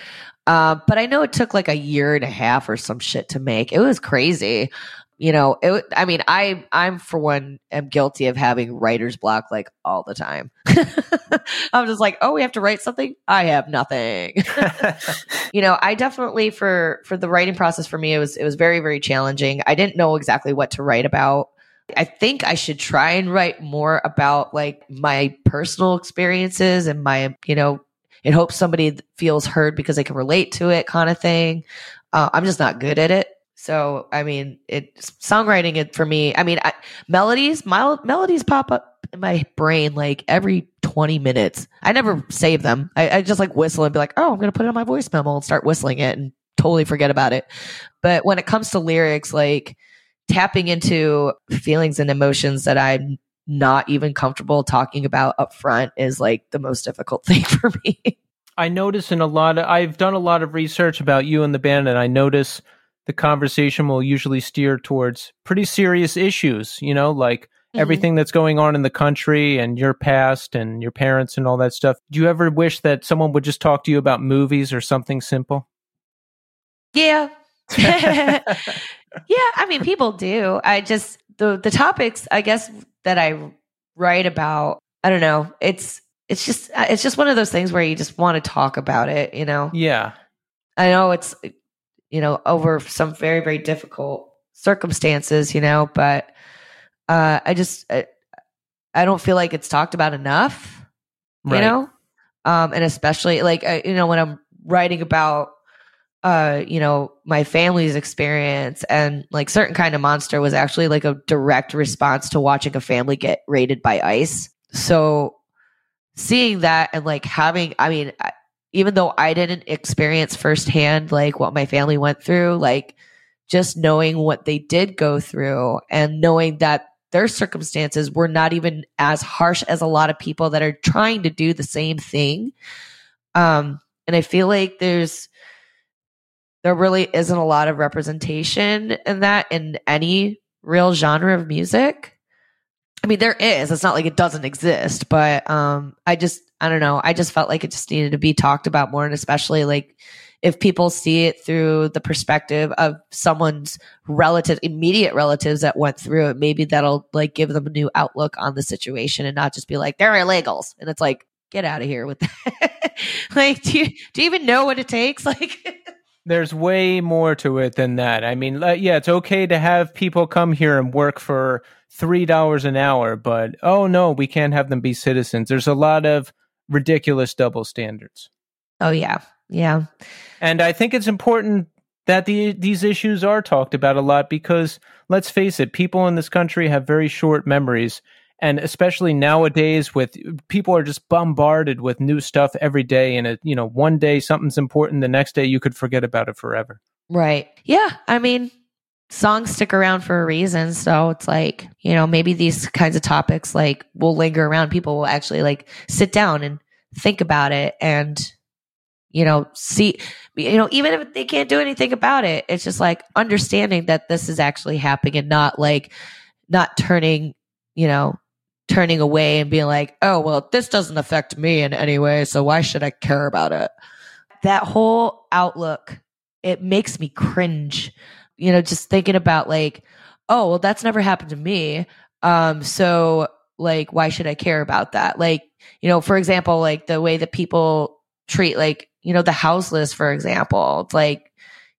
Uh, but I know it took like a year and a half or some shit to make. It was crazy. You know, it, I mean, I, I'm for one, am guilty of having writer's block like all the time. I'm just like, oh, we have to write something. I have nothing. you know, I definitely for for the writing process for me, it was it was very very challenging. I didn't know exactly what to write about. I think I should try and write more about like my personal experiences and my, you know, in hopes somebody feels heard because they can relate to it kind of thing. Uh, I'm just not good at it. So, I mean, it songwriting it for me. I mean, I, melodies, my melodies pop up in my brain like every 20 minutes. I never save them. I, I just like whistle and be like, oh, I'm to put it on my voice memo and start whistling it and totally forget about it. But when it comes to lyrics, like, tapping into feelings and emotions that I'm not even comfortable talking about up front is like the most difficult thing for me. I notice in a lot of I've done a lot of research about you and the band and I notice the conversation will usually steer towards pretty serious issues, you know, like mm-hmm. everything that's going on in the country and your past and your parents and all that stuff. Do you ever wish that someone would just talk to you about movies or something simple? Yeah. yeah, I mean, people do. I just the the topics I guess that I write about. I don't know. It's it's just it's just one of those things where you just want to talk about it. You know. Yeah. I know it's you know over some very very difficult circumstances. You know, but uh, I just I, I don't feel like it's talked about enough. Right. You know, um, and especially like uh, you know when I'm writing about uh, you know, my family's experience and like certain kind of monster was actually like a direct response to watching a family get raided by ICE. So seeing that and like having, I mean, even though I didn't experience firsthand like what my family went through, like just knowing what they did go through and knowing that their circumstances were not even as harsh as a lot of people that are trying to do the same thing. Um, and I feel like there's, there really isn't a lot of representation in that in any real genre of music. I mean, there is. It's not like it doesn't exist, but um, I just, I don't know. I just felt like it just needed to be talked about more, and especially like if people see it through the perspective of someone's relative, immediate relatives that went through it, maybe that'll like give them a new outlook on the situation and not just be like they're illegals. And it's like, get out of here with that. like, do you do you even know what it takes? Like there's way more to it than that. I mean, yeah, it's okay to have people come here and work for three dollars an hour, but oh no, we can't have them be citizens. There's a lot of ridiculous double standards. Oh yeah, yeah. And I think it's important that the, these issues are talked about a lot because let's face it, people in this country have very short memories and especially nowadays with people are just bombarded with new stuff every day and it you know one day something's important the next day you could forget about it forever. Right. Yeah i mean songs stick around for a reason. So it's like you know maybe these kinds of topics like will linger around. People will actually like sit down and think about it and you know see you know even if they can't do anything about it it's just like understanding that this is actually happening and not like not turning you know turning away and being like, oh, well, this doesn't affect me in any way. So why should I care about it? That whole outlook, it makes me cringe. You know, just thinking about like, oh, well, that's never happened to me. Um, so like, why should I care about that? Like, you know, for example, like the way that people treat like, you know, the houseless, for example, it's like,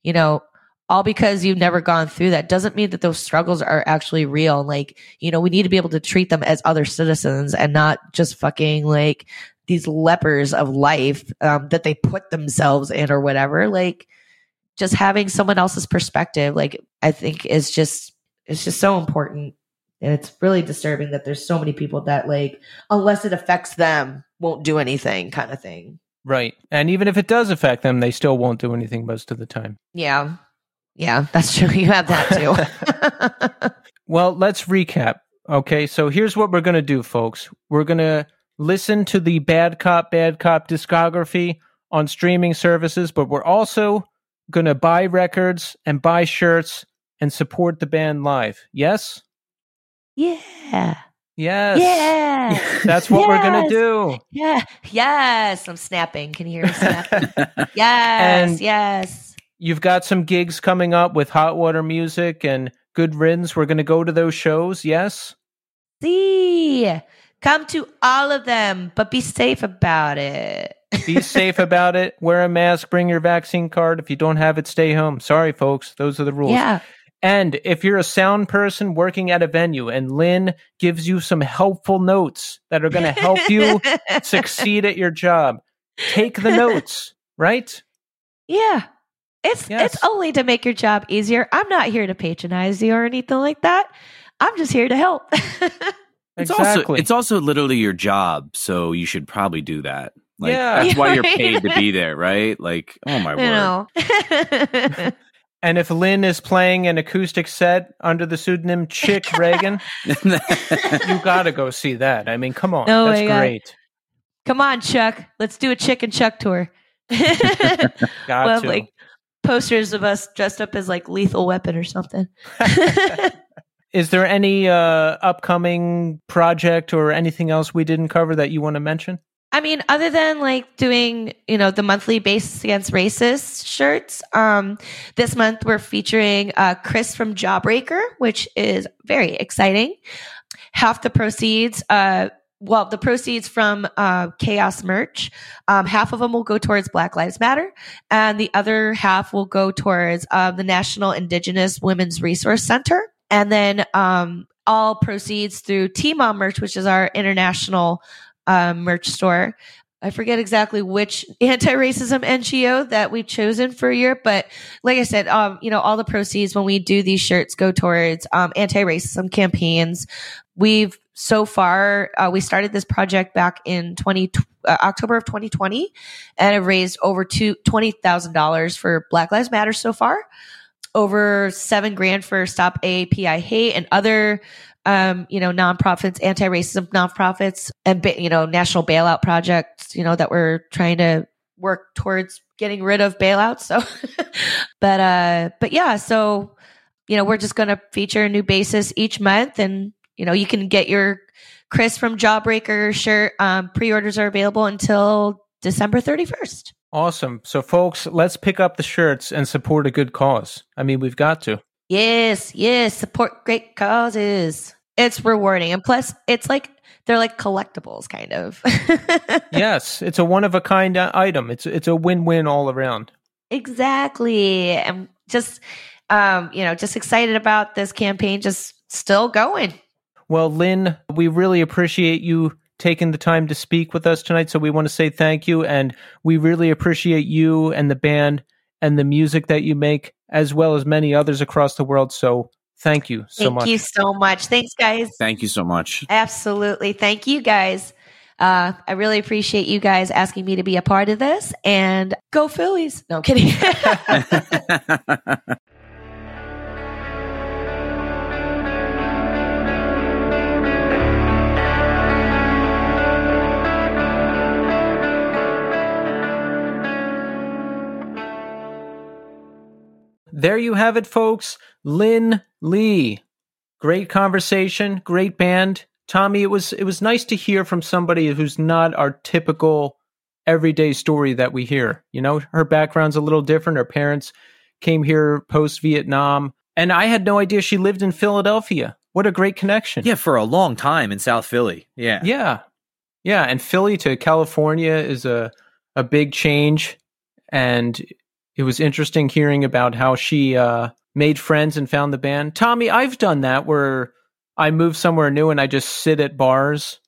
you know, all because you've never gone through that doesn't mean that those struggles are actually real. Like, you know, we need to be able to treat them as other citizens and not just fucking like these lepers of life um, that they put themselves in or whatever. Like, just having someone else's perspective, like, I think is just, it's just so important. And it's really disturbing that there's so many people that, like, unless it affects them, won't do anything kind of thing. Right. And even if it does affect them, they still won't do anything most of the time. Yeah. Yeah, that's true. You have that too. Well, let's recap. Okay, so here's what we're going to do, folks. We're going to listen to the Bad Cop, Bad Cop discography on streaming services, but we're also going to buy records and buy shirts and support the band live. Yes? yeah. Yes. Yeah. That's what we're going to do. Yeah. Yes. I'm snapping. Can you hear me snapping? yes. And- yes. You've got some gigs coming up with Hot Water Music and Good Riddance. We're going to go to those shows. Yes? See, come to all of them, but be safe about it. Be safe about it. Wear a mask. Bring your vaccine card. If you don't have it, stay home. Sorry, folks. Those are the rules. Yeah. And if you're a sound person working at a venue and Linh gives you some helpful notes that are going to help you succeed at your job, take the notes, right? Yeah. It's Yes. it's only to make your job easier. I'm not here to patronize you or anything like that. I'm just here to help. It's exactly. also it's also literally your job, so you should probably do that. Like Yeah. that's why you're paid to be there, right? Like, oh my you word. and if Linh is playing an acoustic set under the pseudonym Chick Ragan, you got to go see that. I mean, come on. Oh That's my God. great. Come on, Chuck. Let's do a Chick and Chuck tour. Got we'll to. like posters of us dressed up as like lethal weapon or something. Is there any uh, upcoming project or anything else we didn't cover that you want to mention? I mean, other than like doing, you know, the monthly Bassists Against Racism shirts, um, this month we're featuring uh, Chris from Jawbreaker, which is very exciting. Half the proceeds, uh, well, the proceeds from uh, Chaos merch, um, half of them will go towards Black Lives Matter, and the other half will go towards uh, the National Indigenous Women's Resource Center. And then um, all proceeds through T-Mom merch, which is our international um, merch store. I forget exactly which anti-racism NGO that we've chosen for a year, but like I said, um, you know, all the proceeds when we do these shirts go towards um, anti-racism campaigns. We've so far uh, we started this project back in 20 uh, October of 2020 and have raised over two twenty thousand dollars for Black Lives Matter so far. Over seven grand for Stop AAPI Hate and other um, you know, nonprofits, anti-racism nonprofits, and you know, national bailout projects, you know, that we're trying to work towards getting rid of bailouts. So, but uh, but yeah, so you know, we're just going to feature a new bassist each month, and you know, you can get your Chris from Jawbreaker shirt. Um, pre-orders are available until December thirty first. Awesome. So, folks, let's pick up the shirts and support a good cause. I mean, we've got to. Yes, yes, support great causes. It's rewarding, and plus, it's like they're like collectibles, kind of. yes, it's a one of a kind uh, item. It's it's a win win all around. Exactly. And just um, you know, just excited about this campaign just still going. Well, Linh, we really appreciate you taking the time to speak with us tonight. So we want to say thank you, and we really appreciate you and the band and the music that you make, as well as many others across the world. So thank you so Thank much. you so much. Thanks guys. Thank you so much. Absolutely. Thank you guys. Uh, I really appreciate you guys asking me to be a part of this and go Phillies. No I'm kidding. There you have it, folks. Linh Le. Great conversation, great band. Tommy, it was it was nice to hear from somebody who's not our typical everyday story that we hear. You know, her background's a little different. Her parents came here post Vietnam, and I had no idea she lived in Philadelphia. What a great connection. yeah, for a long time in South Philly. Yeah. Yeah. Yeah, and Philly to California is a a big change and It was interesting hearing about how she uh, made friends and found the band. Tommy, I've done that where I move somewhere new and I just sit at bars,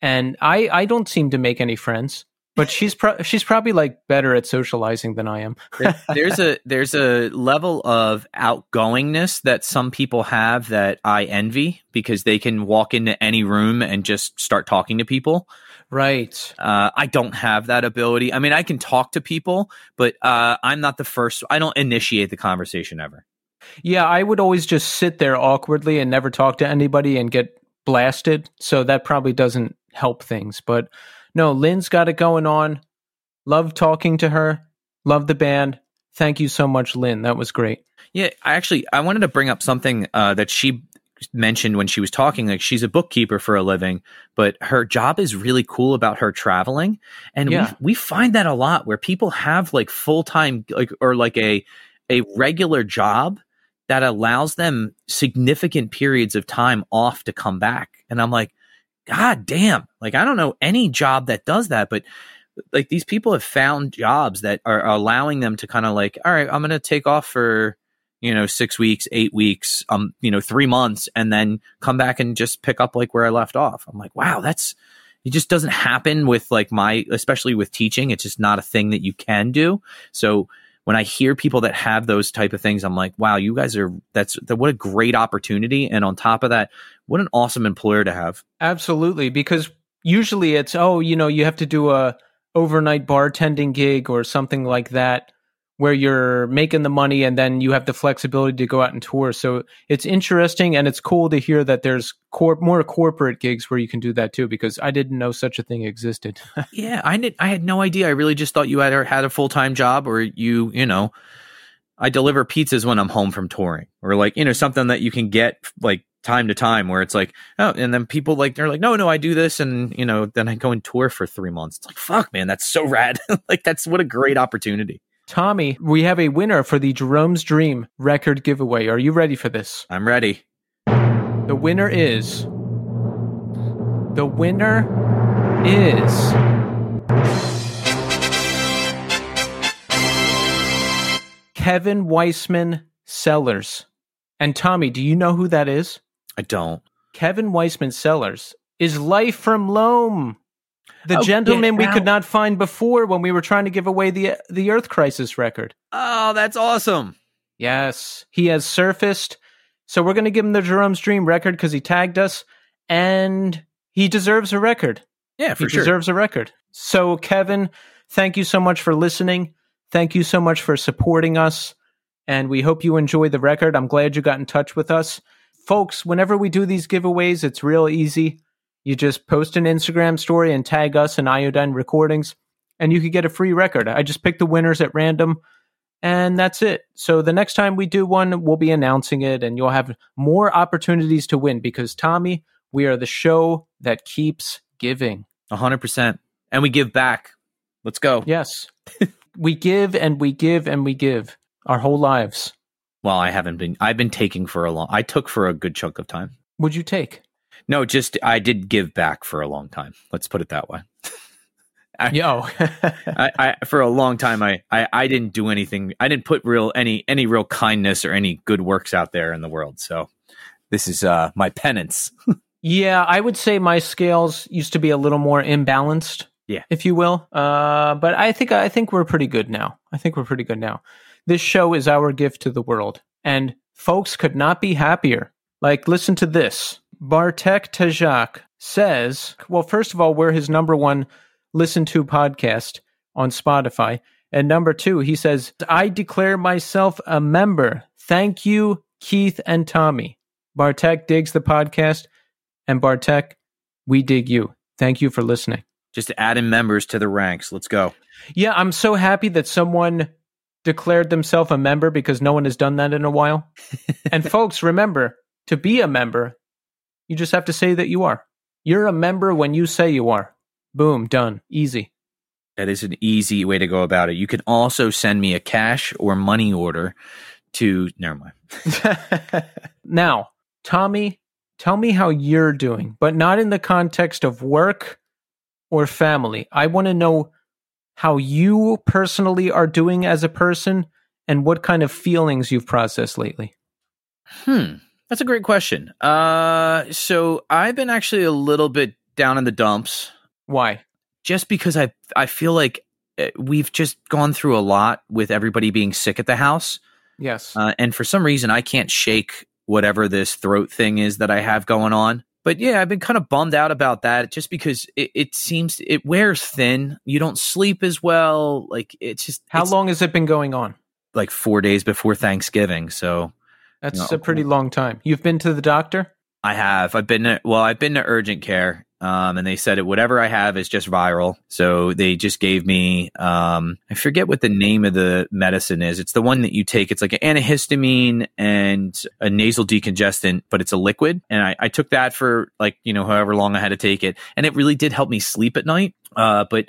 and I I don't seem to make any friends. But she's pro- she's probably like better at socializing than I am. There's a there's a level of outgoingness that some people have that I envy because they can walk into any room and just start talking to people. Right. Uh, I don't have that ability. I mean, I can talk to people, but uh, I'm not the first. I don't initiate the conversation ever. Yeah, I would always just sit there awkwardly and never talk to anybody and get blasted. So that probably doesn't help things. But no, Linh's got it going on. Love talking to her. Love the band. Thank you so much, Linh. That was great. Yeah, I actually I wanted to bring up something uh, that she mentioned when she was talking. Like she's a bookkeeper for a living, but her job is really cool about her traveling, and Yeah. we we find that a lot where people have like full time like or like a a regular job that allows them significant periods of time off to come back, and I'm like, God damn! Like I don't know any job that does that, but like these people have found jobs that are allowing them to kind of like, all right, I'm going to take off for you know six weeks, eight weeks, um, you know, three months, and then come back and just pick up like where I left off. I'm like, wow, that's it. Just doesn't happen with like my, especially with teaching. It's just not a thing that you can do. So when I hear people that have those type of things, I'm like, wow, you guys are that's that, what a great opportunity. And on top of that, what an awesome employer to have. Absolutely. Because usually it's, oh, you know, you have to do a overnight bartending gig or something like that where you're making the money and then you have the flexibility to go out and tour. So it's interesting and it's cool to hear that there's more corporate gigs where you can do that too because I didn't know such a thing existed. Yeah, I did. I had no idea. I really just thought you had had a full time job, or you, you know, I deliver pizzas when I'm home from touring, or like you know something that you can get like time to time, where it's like oh, and then people like they're like no, no, I do this, and you know, then I go and tour for three months. It's like fuck, man, that's so rad. like that's what a great opportunity. Tommy, we have a winner for the Jerome's Dream record giveaway. Are you ready for this? I'm ready. The winner is. The winner is. Kevin Weissman Sellers. And Tommy, do you know who that is? I don't. Kevin Weissman Sellers is Life from Loam. The Oh, gentleman we could not find before when we were trying to give away the the Earth Crisis record. Oh, that's awesome. Yes, he has surfaced. So we're going to give him the Jerome's Dream record because he tagged us, and he deserves a record. Yeah, for he sure. deserves a record. So, Kevin, thank you so much for listening. Thank you so much for supporting us. And we hope you enjoy the record. I'm glad you got in touch with us. Folks, whenever we do these giveaways, it's real easy. You just post an Instagram story and tag us in Iodine Recordings, and you could get a free record. I just pick the winners at random, and that's it. So the next time we do one, we'll be announcing it, and you'll have more opportunities to win because, Tommy, we are the show that keeps giving. hundred percent. And we give back. Let's go. Yes. we give and we give and we give our whole lives. Well, I haven't been. I've been taking for a long. I took for a good chunk of time. Would you take? No, just I did give back for a long time. Let's put it that way. I- Yo. I, I for a long time I, I I didn't do anything. I didn't put real any any real kindness or any good works out there in the world. So this is uh my penance. yeah, I would say my scales used to be a little more imbalanced. Yeah. If you will. Uh, but I think I think we're pretty good now. I think we're pretty good now. This show is our gift to the world. And folks could not be happier. Like, listen to this. Bartek Tajak says, well, first of all, we're his number one listen to podcast on Spotify. And number two, he says, I declare myself a member. Thank you, Keith and Tommy. Bartek digs the podcast. And Bartek, we dig you. Thank you for listening. Just adding members to the ranks. Let's go. Yeah, I'm so happy that someone declared themselves a member because no one has done that in a while. and folks, remember to be a member, you just have to say that you are. You're a member when you say you are. Boom, done. Easy. That is an easy way to go about it. You can also send me a cash or money order to never mind. now, Tommy, tell me how you're doing, but not in the context of work or family. I want to know how you personally are doing as a person and what kind of feelings you've processed lately. Hmm. That's a great question. Uh, so I've been actually a little bit down in the dumps Why? just because I I feel like uh, we've just gone through a lot with everybody being sick at the house, Yes. uh, and for some reason I can't shake whatever this throat thing is that I have going on. But yeah, I've been kind of bummed out about that just because it, it seems it wears thin. You don't sleep as well. Like it's just how it's long has it been going on? Like four days before Thanksgiving. So That's No. a pretty long time. You've been to the doctor? I have. I've been to, well. I've been to urgent care, um, and they said it. Whatever I have is just viral. So they just gave me. Um, I forget what the name of the medicine is. It's the one that you take. It's like an antihistamine and a nasal decongestant, but it's a liquid. And I, I took that for like you know however long I had to take it, and it really did help me sleep at night. Uh, but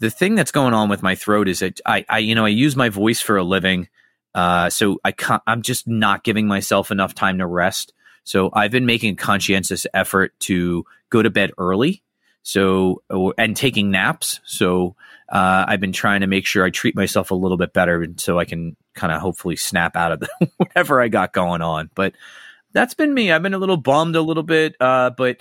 the thing that's going on with my throat is that I, I you know, I use my voice for a living. Uh, so I can't, I'm just not giving myself enough time to rest. So I've been making a conscientious effort to go to bed early. So, and taking naps. So, uh, I've been trying to make sure I treat myself a little bit better so I can kind of hopefully snap out of the, whatever I got going on. But that's been me. I've been a little bummed a little bit. Uh, but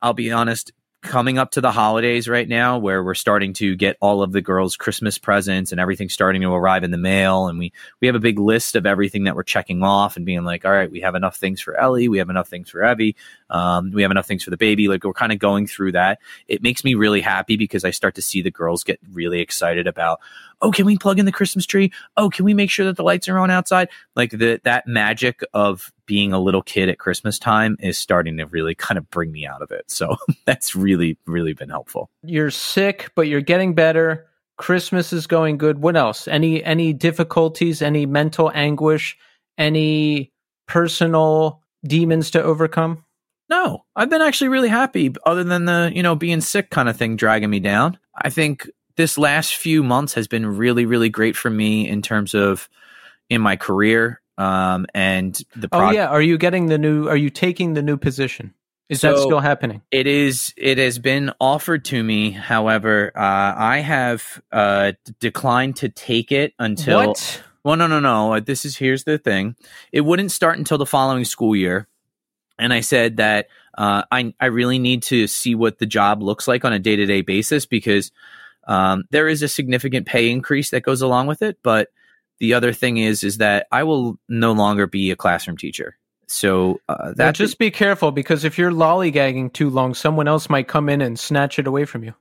I'll be honest, coming up to the holidays right now where we're starting to get all of the girls christmas presents and everything starting to arrive in the mail. And we we have a big list of everything that we're checking off and being like all right we have enough things for ellie. We have enough things for evie. Um, we have enough things for the baby. Like we're kind of going through that. It makes me really happy because i start to see the girls get really excited about oh can we plug in the christmas tree oh can we make sure that the lights are on outside like the that magic of being a little kid at christmas time is starting to really kind of bring me out of it so that's really really been helpful You're sick, but you're getting better. Christmas is going good. What else? Any any difficulties, any mental anguish, any personal demons to overcome? no i've been actually really happy other than the you know being sick kind of thing dragging me down i think this last few months has been really really great for me in terms of in my career um and the Oh yeah, are you getting the new are you taking the new position? Is that still happening? It is. It has been offered to me. However, uh, I have uh, declined to take it until. what? Well, no, no, no. This is here's the thing. It wouldn't start until the following school year, and I said that uh, I I really need to see what the job looks like on a day to day basis because um, there is a significant pay increase that goes along with it. But the other thing is is that I will no longer be a classroom teacher. So uh, that just be careful because if you're lollygagging too long, someone else might come in and snatch it away from you.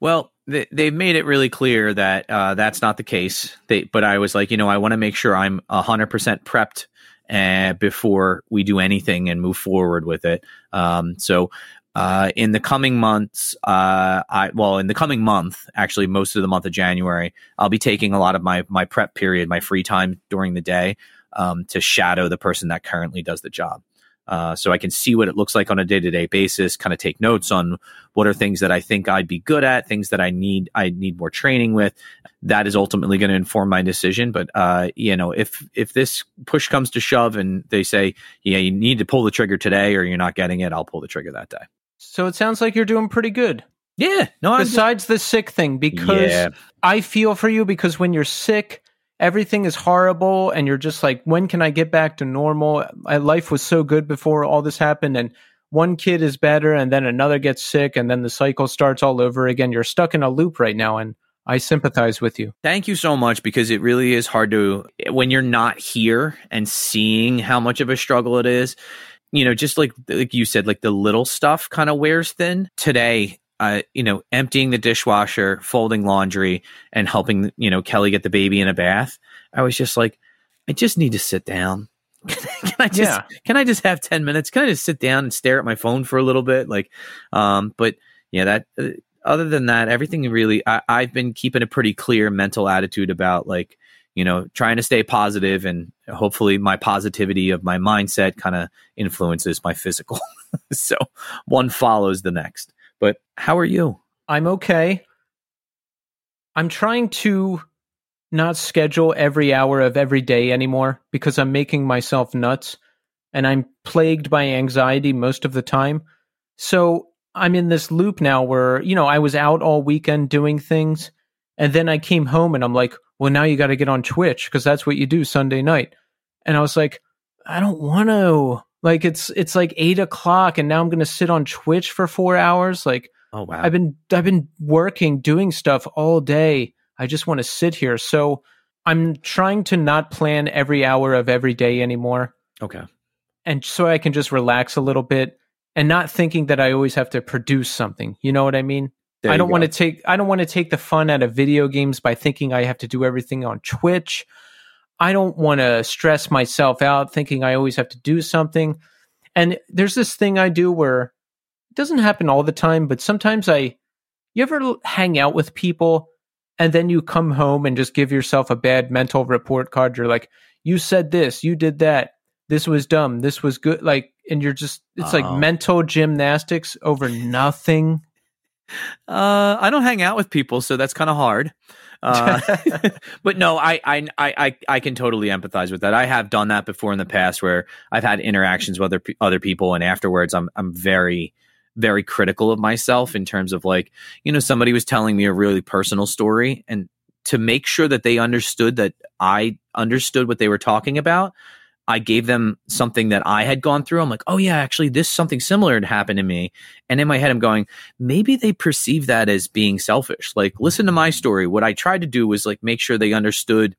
Well, they, they've made it really clear that uh, that's not the case. They, but I was like, you know, I want to make sure I'm hundred percent prepped uh, before we do anything and move forward with it. Um, so, uh, in the coming months, uh, I well, in the coming month, actually, most of the month of January, I'll be taking a lot of my my prep period, my free time during the day, um, to shadow the person that currently does the job. Uh, so I can see what it looks like on a day to day basis, kind of take notes on what are things that I think I'd be good at, things that I need I need more training with. That is ultimately going to inform my decision. But uh, you know, if if this push comes to shove and they say, yeah, you need to pull the trigger today or you're not getting it, I'll pull the trigger that day. So it sounds like you're doing pretty good. Yeah, no, I'm Besides the sick thing, because Yeah. I feel for you because when you're sick, everything is horrible and you're just like, when can I get back to normal? My life was so good before all this happened and one kid is better and then another gets sick and then the cycle starts all over again. You're stuck in a loop right now and I sympathize with you. Thank you so much because it really is hard to when you're not here and seeing how much of a struggle it is. You know, just like like you said, like the little stuff kind of wears thin. Today, uh, you know, emptying the dishwasher, folding laundry, and helping you know Kelly get the baby in a bath. I was just like, I just need to sit down. can I just Yeah. can I just have 10 minutes? Can I just sit down and stare at my phone for a little bit? Like, um, but yeah, that, uh, other than that, everything really, I, I've been keeping a pretty clear mental attitude about like, you know, trying to stay positive and hopefully my positivity of my mindset kind of influences my physical. so one follows the next. But how are you? I'm okay. I'm trying to not schedule every hour of every day anymore because I'm making myself nuts and I'm plagued by anxiety most of the time. So I'm in this loop now where, you know, I was out all weekend doing things And then I came home and I'm like, well, now you got to get on Twitch because that's what you do Sunday night. And I was like, I don't want to. Like it's it's like eight o'clock, and now I'm gonna sit on Twitch for four hours. Like Oh wow. I've been I've been working, doing stuff all day. I just want to sit here. So I'm trying to not plan every hour of every day anymore, okay. and so I can just relax a little bit and not thinking that I always have to produce something. You know what I mean? There I don't want to take I don't want to take the fun out of video games by thinking I have to do everything on Twitch. I don't want to stress myself out thinking I always have to do something. And there's this thing I do where it doesn't happen all the time, but sometimes I you ever hang out with people and then you come home and just give yourself a bad mental report card. You're like, you said this, you did that, this was dumb, this was good. Like, and you're just, it's like Oh. mental gymnastics over nothing. Uh, I don't hang out with people, so that's kind of hard. Uh, but no, I, I, I, I, I can totally empathize with that. I have done that before in the past, where I've had interactions with other other people, and afterwards, I'm I'm very very critical of myself in terms of like, you know, somebody was telling me a really personal story, and to make sure that they understood that I understood what they were talking about, I gave them something that I had gone through. I'm like, oh yeah, actually, this something similar had happened to me, and in my head, I'm going maybe they perceive that as being selfish. Like, listen to my story. What I tried to do was like make sure they understood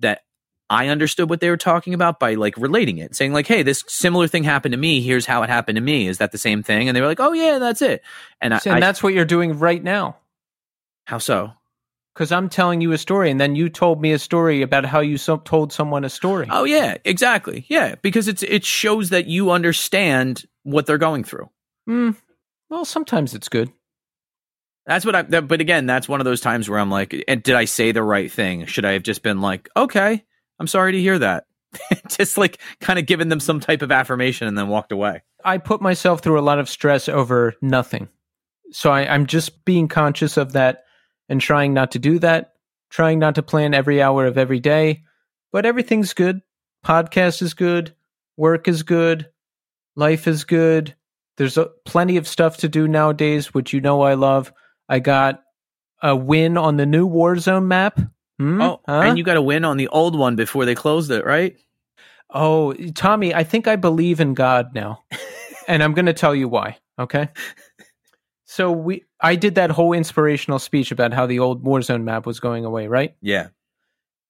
that I understood what they were talking about by like relating it, saying like, "Hey, this similar thing happened to me. Here's how it happened to me. Is that the same thing?" And they were like, "Oh yeah, that's it." And, I, and I, that's what you're doing right now. how so? Because I'm telling you a story, and then you told me a story about how you so- told someone a story. Oh yeah, exactly. Yeah, because it's it shows that you understand what they're going through. Hmm. well, sometimes it's good. That's what I. That, but again, that's one of those times where I'm like, and did I say the right thing? Should I have just been like, okay, I'm sorry to hear that, just like kind of given them some type of affirmation and then walked away. I put myself through a lot of stress over nothing. So I, I'm just being conscious of that and trying not to do that, trying not to plan every hour of every day. But everything's good. Podcast is good. Work is good. Life is good. There's a, plenty of stuff to do nowadays, which you know I love. I got a win on the new Warzone map. Hmm? Oh, Huh? and you got a win on the old one before they closed it, right? Oh, Tommy, I think I believe in God now. and I'm going to tell you why, okay? So we I did that whole inspirational speech about how the old Warzone map was going away, right? Yeah.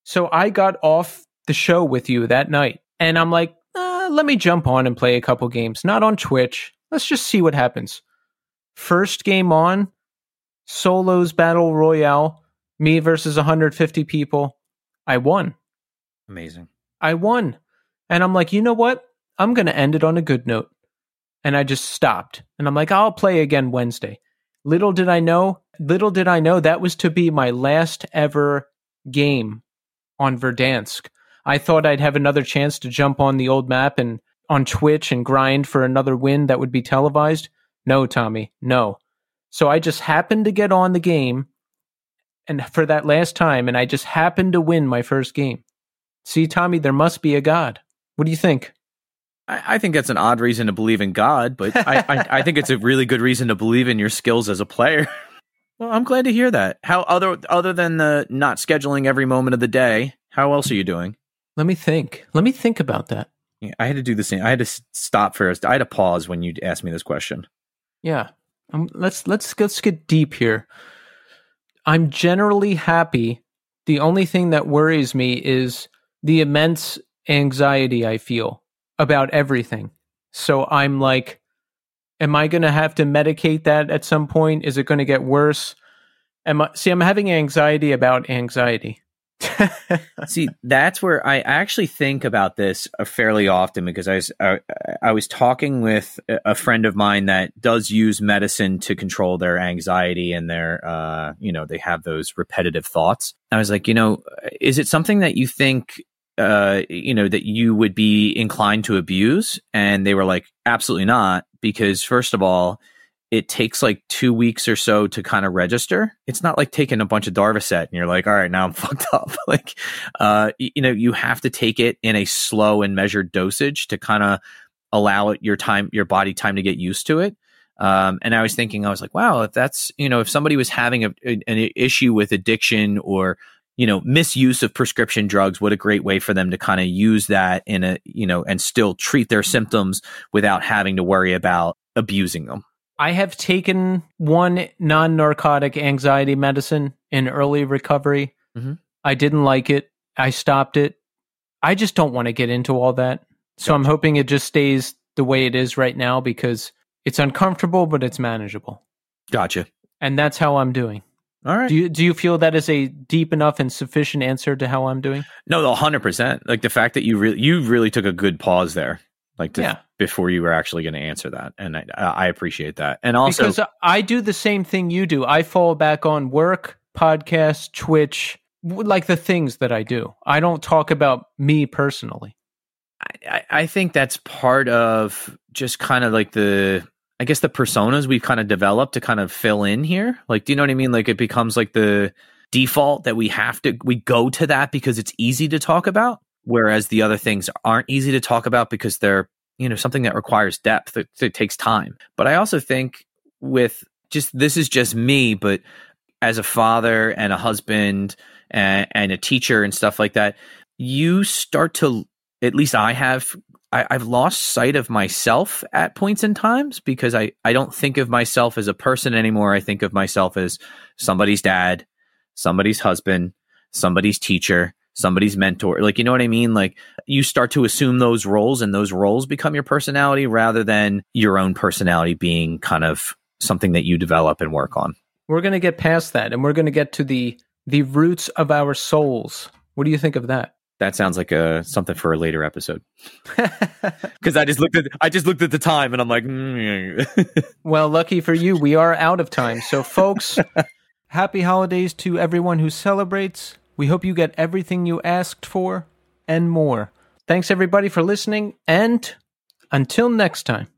So I got off the show with you that night and I'm like, uh, let me jump on and play a couple games, not on Twitch. Let's just see what happens. First game on, solos battle royale, me versus 150 people. I won. Amazing. I won. And I'm like, you know what? I'm going to end it on a good note. And I just stopped. And I'm like, I'll play again Wednesday. Little did I know, little did I know that was to be my last ever game on Verdansk. I thought I'd have another chance to jump on the old map and on Twitch and grind for another win that would be televised. No, Tommy, no. So I just happened to get on the game and for that last time, and I just happened to win my first game. See, Tommy, there must be a God. What do you think? I, I think that's an odd reason to believe in God, but I, I, I think it's a really good reason to believe in your skills as a player. well, I'm glad to hear that. How other other than the not scheduling every moment of the day, how else are you doing? Let me think. Let me think about that. Yeah, I had to do the same. I had to stop first. I had to pause when you asked me this question. Yeah. Um, let's let's let's get deep here. I'm generally happy. The only thing that worries me is the immense anxiety I feel about everything. So I'm like, am I going to have to medicate that at some point? Is it going to get worse? Am I, see, I'm having anxiety about anxiety. See, that's where I actually think about this uh, fairly often because I was I, I was talking with a friend of mine that does use medicine to control their anxiety and their uh you know they have those repetitive thoughts. I was like, you know, is it something that you think uh you know that you would be inclined to abuse? And they were like, absolutely not because first of all, it takes like two weeks or so to kind of register. It's not like taking a bunch of Darvocet and you're like, all right, now I'm fucked up. like, uh, you know, you have to take it in a slow and measured dosage to kind of allow it your time, your body time to get used to it. Um, and I was thinking, I was like, wow, if that's, you know, if somebody was having a- an issue with addiction or, you know, misuse of prescription drugs, what a great way for them to kind of use that in a, you know, and still treat their symptoms without having to worry about abusing them. I have taken one non narcotic anxiety medicine in early recovery. Mhm. I didn't like it. I stopped it. I just don't want to get into all that. So I'm hoping it just stays the way it is right now because it's uncomfortable, but it's manageable. Gotcha. And that's how I'm doing. All right. Do you do you feel that is a deep enough and sufficient answer to how I'm doing? No, hundred percent. Like the fact that you really, you really took a good pause there, like to, Yeah. before you were actually going to answer that, and I, I appreciate that. And also, because I do the same thing you do. I fall back on work, podcast, Twitch, like the things that I do. I don't talk about me personally. I, I think that's part of just kind of like the I guess the personas we've kind of developed to kind of fill in here. Like, do you know what I mean? Like it becomes like the default that we have to we go to that because it's easy to talk about, whereas the other things aren't easy to talk about because they're you know something that requires depth that, that takes time. But I also think with just this is just me, but as a father and a husband and, and a teacher and stuff like that, you start to at least I have I, I've lost sight of myself at points in times because I, I don't think of myself as a person anymore. I think of myself as somebody's dad, somebody's husband, somebody's teacher, somebody's mentor. Like, you know what I mean? Like, you start to assume those roles and those roles become your personality rather than your own personality being kind of something that you develop and work on. We're going to get past that and we're going to get to the the roots of our souls. What do you think of that? That sounds like a something for a later episode. Because I just looked at I just looked at the time and I'm like, mm. Well, lucky for you, we are out of time. So, folks, happy holidays to everyone who celebrates. We hope you get everything you asked for and more. Thanks, everybody, for listening. And until next time.